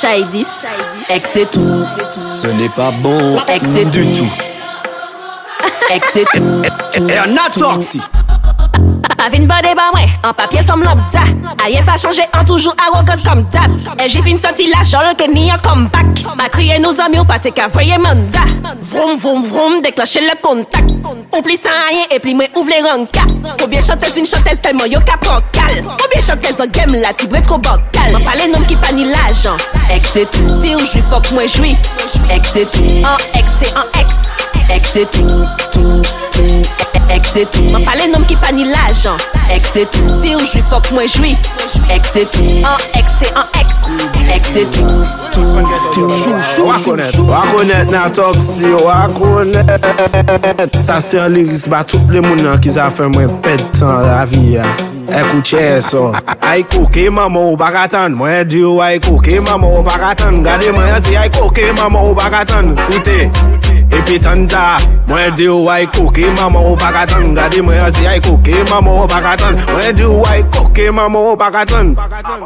Shady, ex c'est tout Ce n'est pas bon Ex c'est du tout. Ex c'est tout Et un atoxy. Pavine bade ba mwen, an papye som lobda Ayen pa chanje, an toujou arrogant kom dab E j'ai fin senti la jol ke ni an comeback. Ma kriye nou zami ou pate ka voye manda Vroom vroom vroom, déclencher le contact. Oubli sans rien et puis moi ouvre les ranka Ou bien chanteuse une chanteuse tellement yo ka pran kal Ou bien chanteuse en game la tibre trop bocal? M'en parle nom qui pa ni l'argent. Ex tout, si ou j'suis fuck moi j'suis Ex c'est tout, en ex c'est en ex. Ex tout, tout, tout. Ex et tout. M'en parle nom qui pas ni l'argent. tan Ek se tou, si ou jwi fok mwen jwi Ek se tou, an ek se an ek Ek se tou, tou, tou Wakonet, wakonet nan tok si wakonet Sa se an liris ba tout le moun an ki zafen mwen pet tan la vi ya Ekou chè so Ay koke mama ou bagatan Mwen diyo ay koke mama ou bagatan Gade mwen se ay koke mama ou bagatan Koute epi tanda Mwen di ou ay koke, maman ou bakatan Gade mwen ansi ay koke, maman ou bakatan Mwen di ou ay koke, maman ou bakatan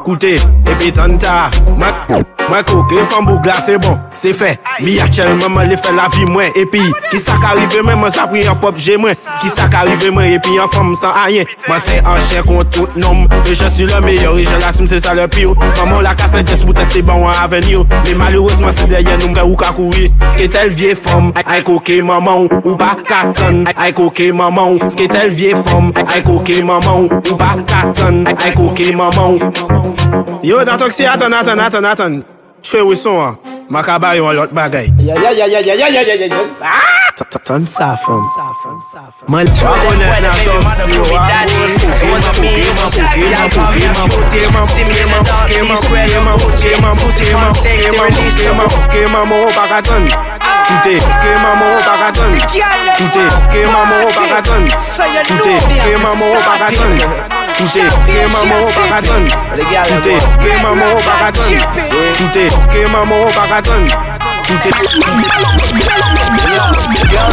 Koute, epi tanda Mat Mwen koke fèm bou glas bon, se fe Mi akchèl mwen mwen le fe la vi mwen Epi, ki sa ka rive mwen mwen sa pri an pop je mwen Ki sa ka rive mwen epi an fam san ayen Mwen se an chen kon tout nom. E je su le meyor, e jè l'assume se sa le piyo Maman la ka fe jes pou teste ban wan aven yo Me malourezman se deye nou mwen ou ka kouri Ske tel vie fèm, ay koke maman ou ba katan Ay koke maman, ske tel vie fèm Ay koke maman ou ba katan Ay koke maman. Yo dan tok si atan, atan, atan, atan Chwe we son an, maka bayon an lot bagay. Ton sa fam. Man la konet nan ton si yo an. Pouke man, pouke man, pouke man, pouke man. Pouke man, pouke man, pouke man, pouke man. Pouke man, pouke man, pouke man, pouke man. Pouke man, pouke man, pouke man, pouke man. Toute ke maman ou pa katon Toute ke maman ou pa katon Toute ke maman ou pa katon Toute ke maman ou pa katon Toute ke maman ou pa katon Toute ke maman ou pa katon Girls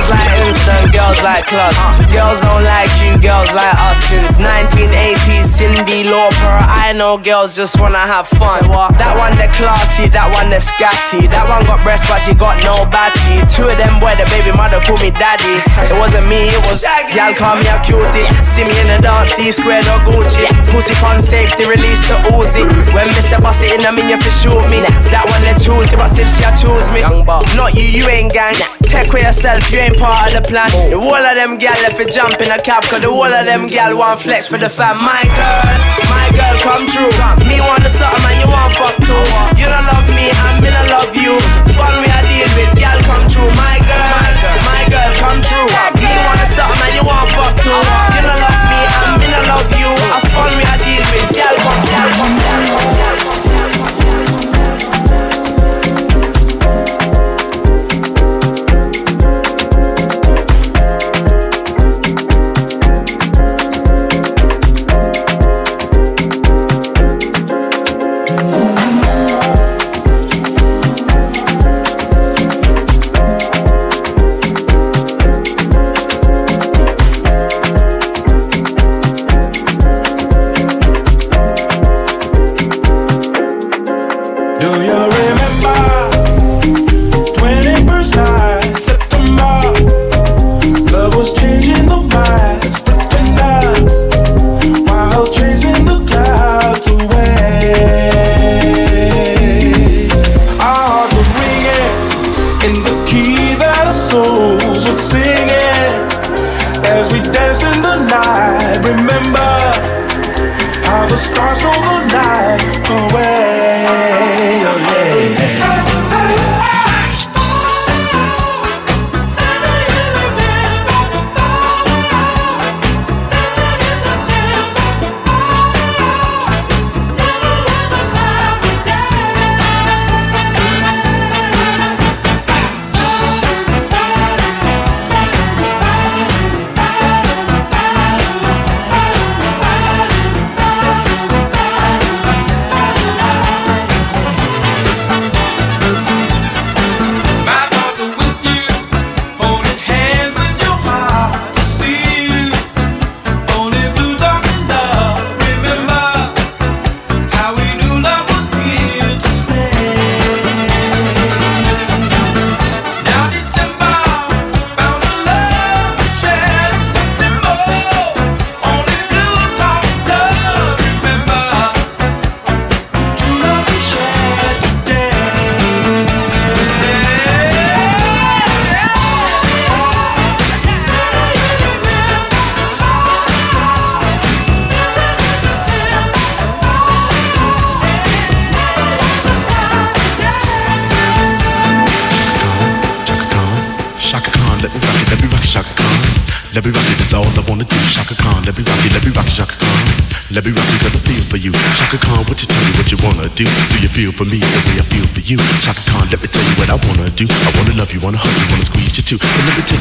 like instant, girls like clubs. Girls don't like you, girls like us. Since 1980s, Cyndi Lauper. I know girls just wanna have fun. That one the classy, that one the scatty. That one got breasts, but she got no batty. Two of them boy, the baby mother call me daddy. It wasn't me, it was y'all call me a cutie. See me in the dance, D squared or Gucci. Pussy pon safety, release the Uzi. When Mr. Boss it in, I mean you shoot me. That one they choose, but still she choose me. Not you, you ain't gang. Take with yourself, you ain't part of the plan. Oh. The whole of them gal left fi jump in a cab, cause the whole of them gal want flex for the fam. My girl, my girl, come true. Me want the something and you want fuck too. You don't love me, and me don't love you. Fun we I deal with, gal come true. My girl, my girl, come true. Me want the something and you want fuck too. You don't love me, and me don't love you. A fun we I deal with, gal come, gal in the night. Remember how the stars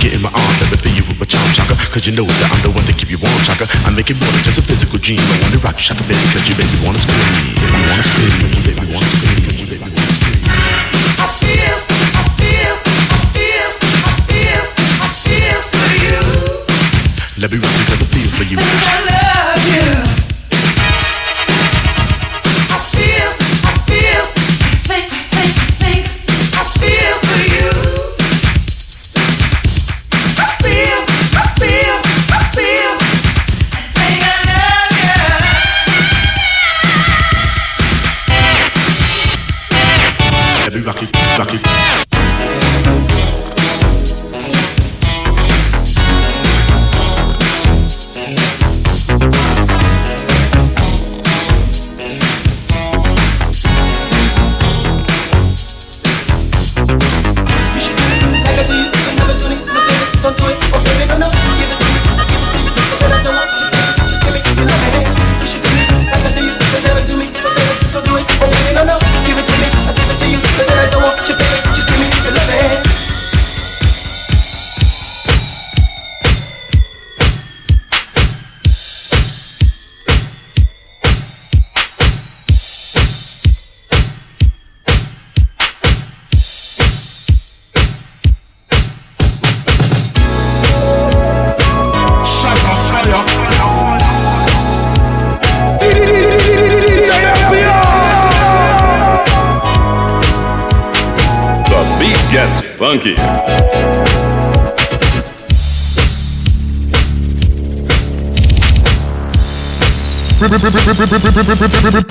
get in my arms, let me feel you with my charm, chaka. Cause you know that I'm the one to keep you warm, chaka. I make it more than just a physical dream. I wanna rock you, chaka, baby, cause you make me wanna scream. Baby, wanna scream, baby, wanna scream, cause me wanna scream. I feel, I feel, I feel, I feel, I feel for you. Let me rock you, cause I feel for you. Cause I love you.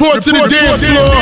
Report, to the dance floor.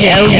DJ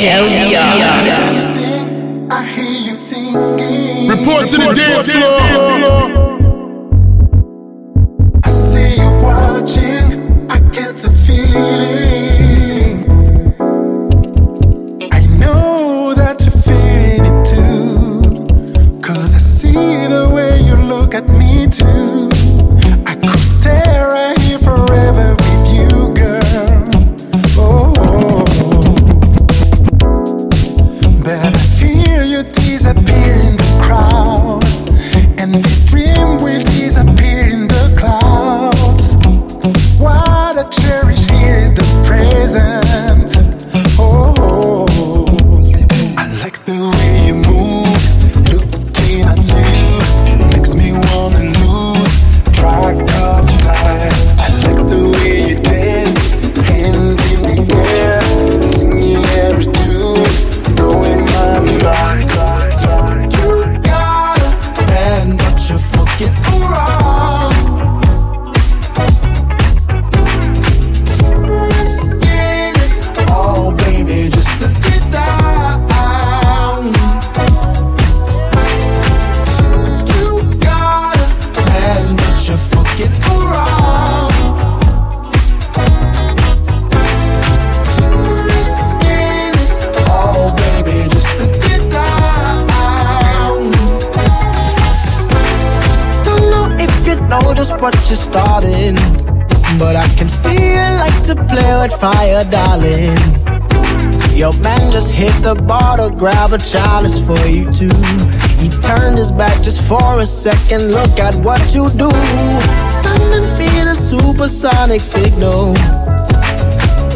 DJ LBR. have a is for you too. He turned his back just for a second. Look at what you do. Sending me the supersonic signal.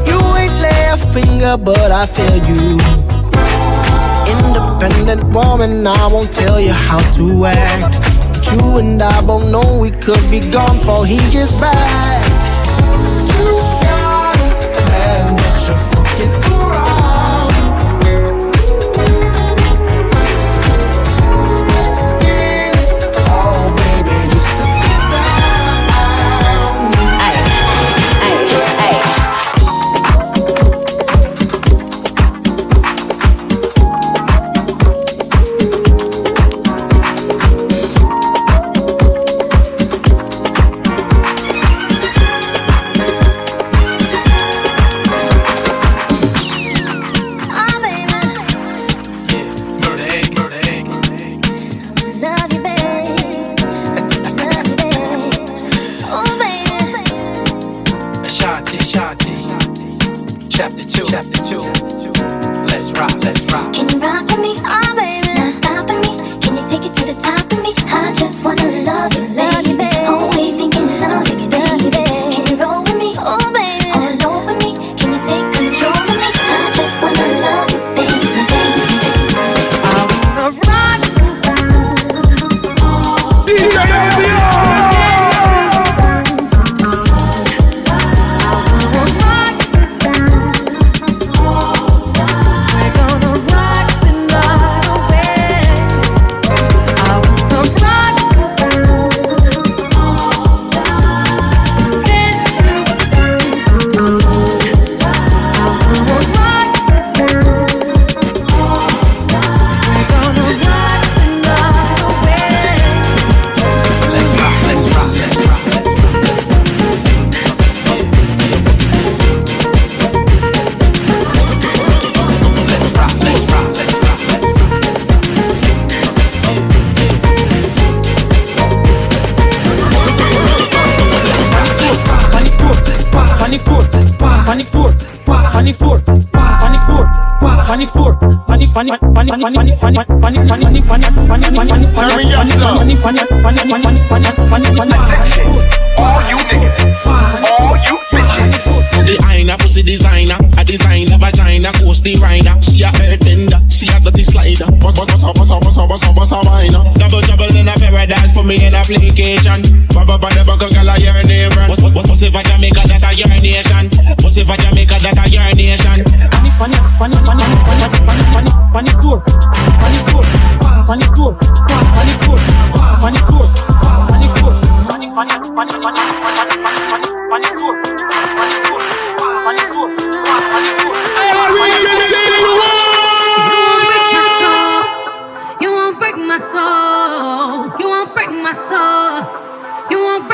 You ain't lay a finger, but I feel you. Independent woman, I won't tell you how to act. But you and I both know we could be gone before he gets back.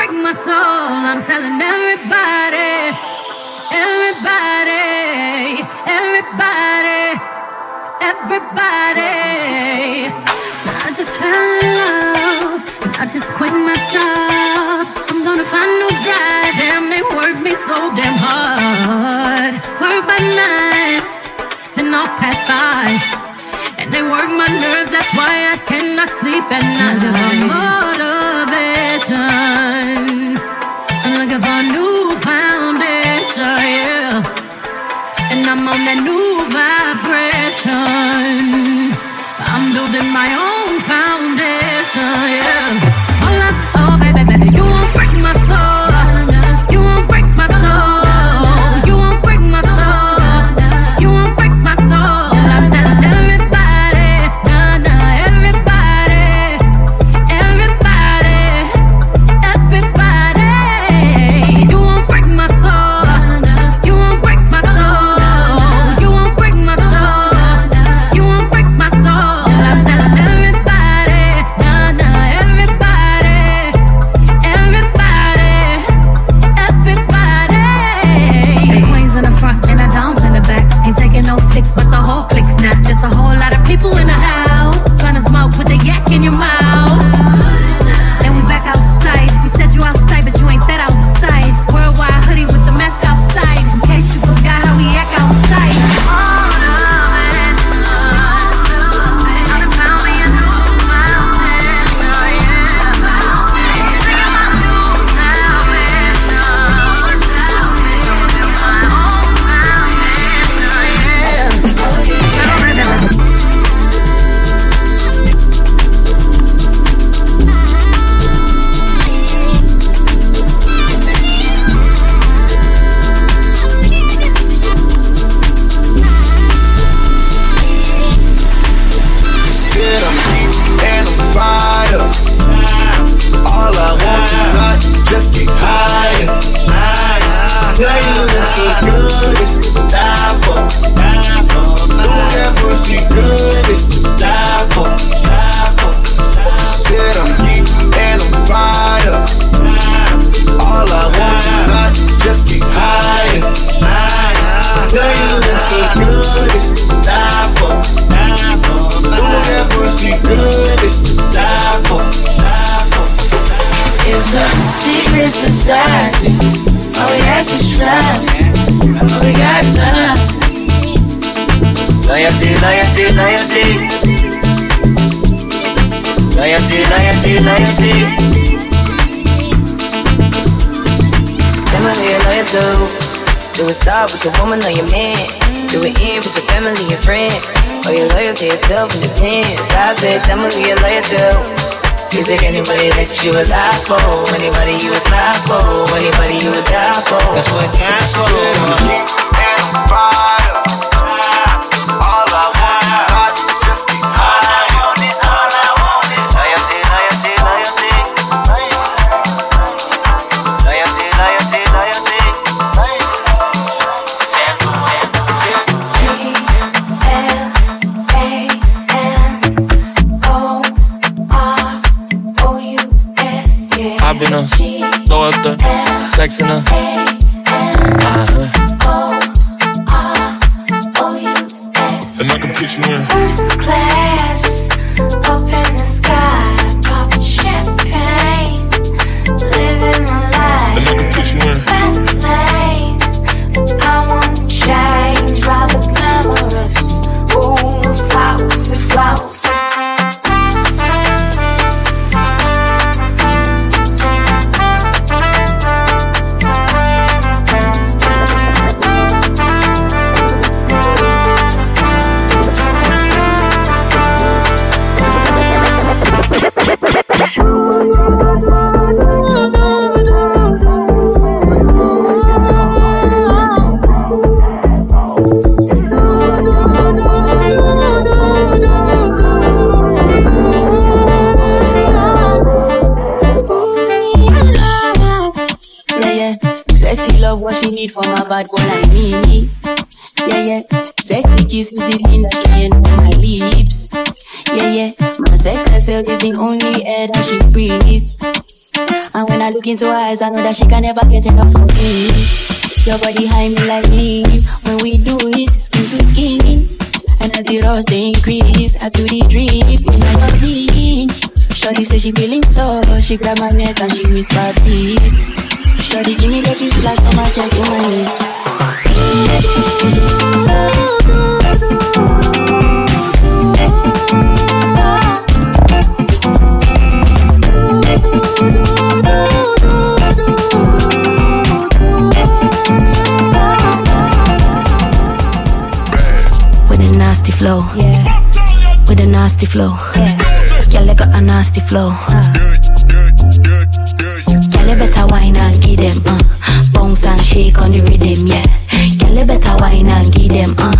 break my soul. I'm telling everybody, everybody, everybody, everybody. I just fell in love. I just quit my job. I'm gonna find no drive. Damn, they work me so damn hard. Work by nine, then I'll pass five. And they work my nerves, that's why I cannot sleep at night. Looking for motivation. I'm looking for a new foundation, yeah. And I'm on that new vibration. I'm building my own foundation, yeah. Oh, love, oh, baby, baby, you won't break my soul. loyalty, loyalty, loyalty. Loyalty, loyalty, loyalty. Am I here loyal to? Do it start with your woman or your man? Do it end with your family and friends? Are you loyal to yourself and your friends? I said, tell me who you're loyal to. Is it anybody that you would lie for? Anybody you would slide for? Anybody you would die for? That's what I'm for. Should've looked down. Up the sex in her. Uh-huh. And I can put you in first class. she can never get enough of me. Your body high me like me. When we do it, skin to skin. And as the rush they increase, I feel the drip in my body. Shorty say she feeling so, she grab my neck and she whispered. Flow. Yeah. With a nasty flow. Yeah. Girl, you got a nasty flow. Girl, you better wine and give them, uh. Bounce and shake on the rhythm, yeah. Girl, you better wine and give them, uh.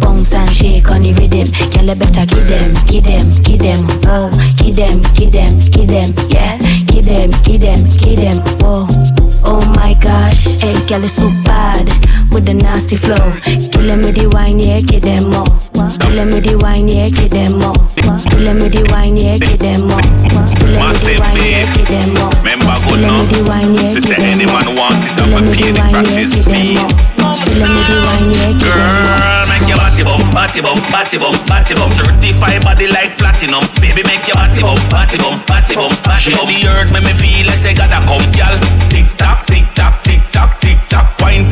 Bounce and shake on the rhythm. Girl, you better give them, give them, give them, oh. Give them, give them, give them, yeah. Give them, give them, give them, whoa. Oh my gosh, hey, girl, it's so bad with the nasty flow. Killing me the wine, yeah, get them more. Killing me the wine, yeah, get them more. Killing me the wine, yeah, get them more. Killing me the wine, yeah, get them more. Remember go now. Sister, any man want it, I'm a pay the practice speed. Girl, make your body bump, body bump, body bump, body bump. Certified body like platinum. Baby, make your body bump, body bump, body bump, body bump. Shake the earth, make me feel like say gotta come, girl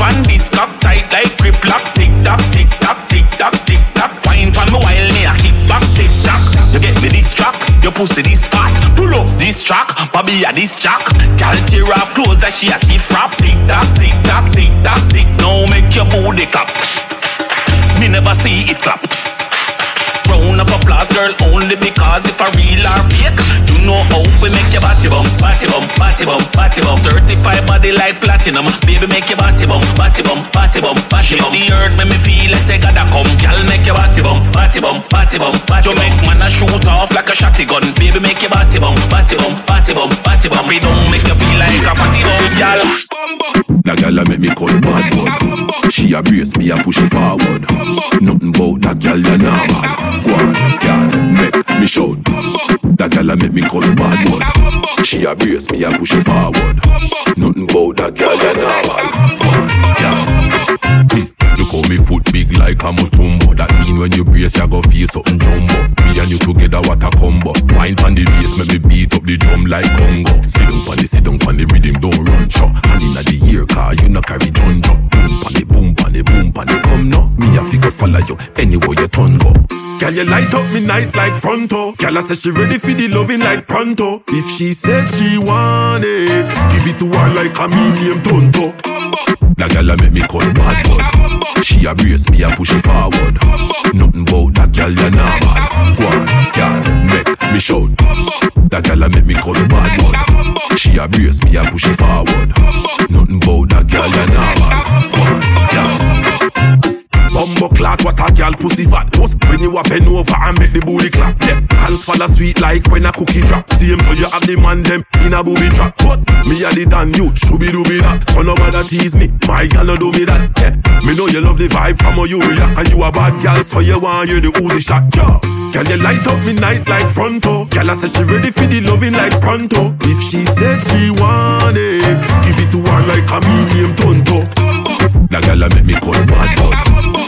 pan this cock tight like grip lock. Tick tock, tick tock, tick tock, tick tock. Wine pan me while me a kick back, tick tock. You get me this track, your pussy this fat. Pull up this track, Bobby a this track. Girl tear off clothes like she a keep rap. Tick tock, tick tock, tick tock, tick. Now make your booty clap. Me never see it clap. Round of applause, girl, only because if I real or fake, you know how we make your body bump, body bump, body bump, body bump. Certified body like platinum, baby make your body bump, body bump, body bump, body bump. The earth make me feel like say gotta come, girl, make your body bump, body bump, body bump, body You make man a shoot off like a shotgun, baby make your body bump, body bump, body bump, body bump. It don't make you feel like a body bump, girl. That gal a make me call bad boy. She a brace me a push it forward. Nothing bout that gal ya normal. Go on, gal, make me shout. That gal a make me call bad boy. She a brace me a push it forward. Nothing bout that gal ya normal. Go on, me foot big like a Mutombo That mean when you brace you go feel something jumbo. Me and you together what a combo. Wine pon the bass make me beat up the drum like Congo. Sit down pon the sit down pon the rhythm don't run cho Hand inna the ear car you no carry junjo Boom pon the boom pon the boom pon the come no Me a figure follow you anywhere you turn go. Girl you light up me night like fronto. Girl I say she ready for the loving like pronto. If she said she want it Give it to her like a medium tonto. That gal a make me call bad boy. She a brace me a push it forward. Nothing bout that gal ya normal. Go on, gal, make me shout. That girl a make me call bad boy. She a brace me a push it forward. Nothing bout that gal ya normal. Go on, gal. Bumbo clock, what a gal pussy fat. Most when you a bend over and make the booty clap? Yeah, hands fall sweet like when a cookie drop. Same so you have the man them in a booby trap. What? me a the dan you, shooby dooby that So no matter tease me, my gal no do me that. Yeah, me know you love the vibe from how you react And you a bad gal so you want you the Uzi shot. Yeah. Can you light up me night like fronto? Gal I say she ready for the loving like pronto. If she said she want it Give it to her like a medium tonto that gal a make me call bad boy.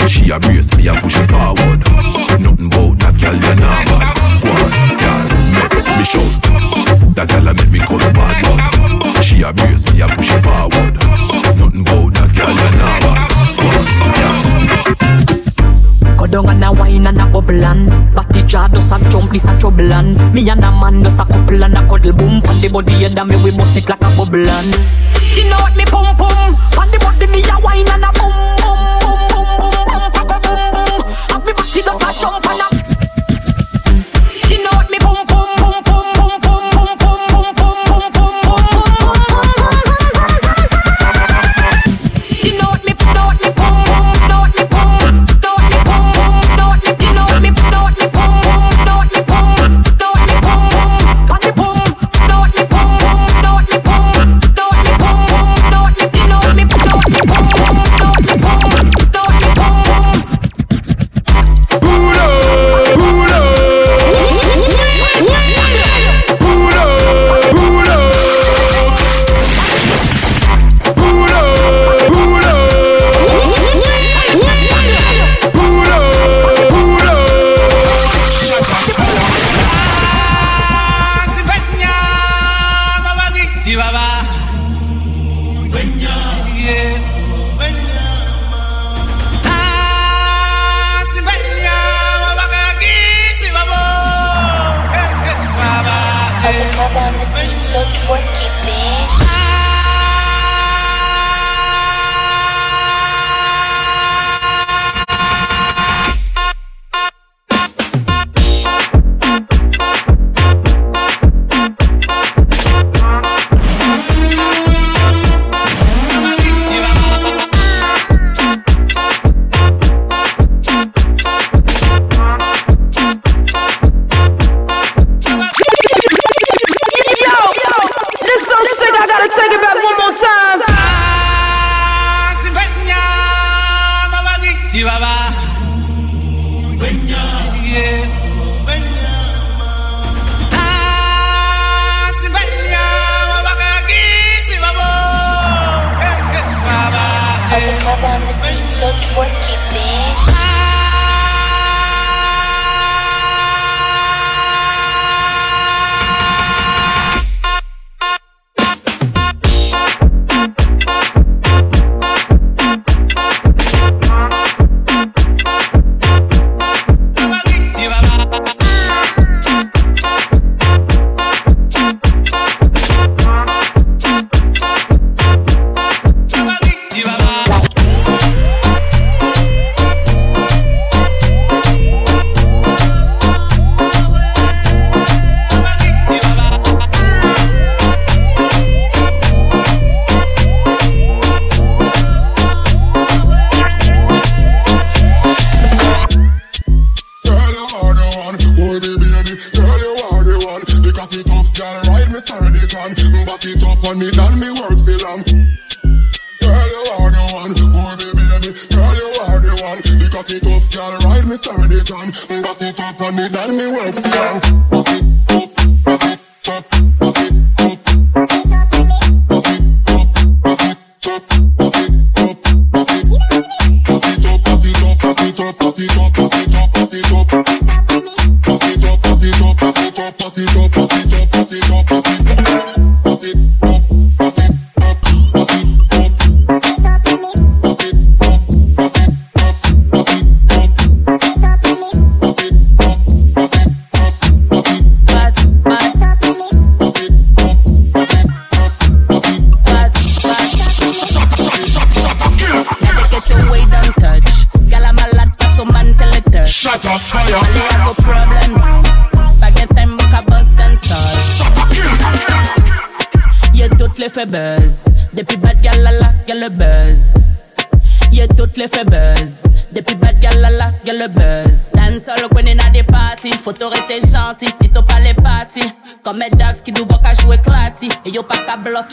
She a brace me a push it forward. Nothing bout that gal ya normal. Go on, gal, make me shout. That gal a make me call bad boy. She a brace me a push it forward. Nothing bout that gal ya normal. Go on, gal. Go down and a wine and a bubble and Batty jaw does a jump, this a trouble and Me and a man does a couple and a cuddle boom Pon the body head and me we bust it like a bubble and You know what me pum pum Pon the body me a wine and a boom boom boom boom boom boom papa boom boom. Have me batty does a jump and a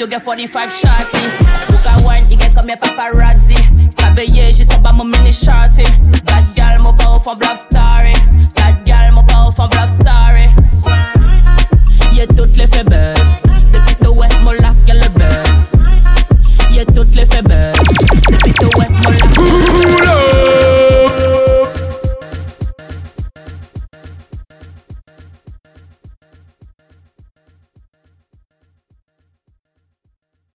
qu'à get 45 shotty.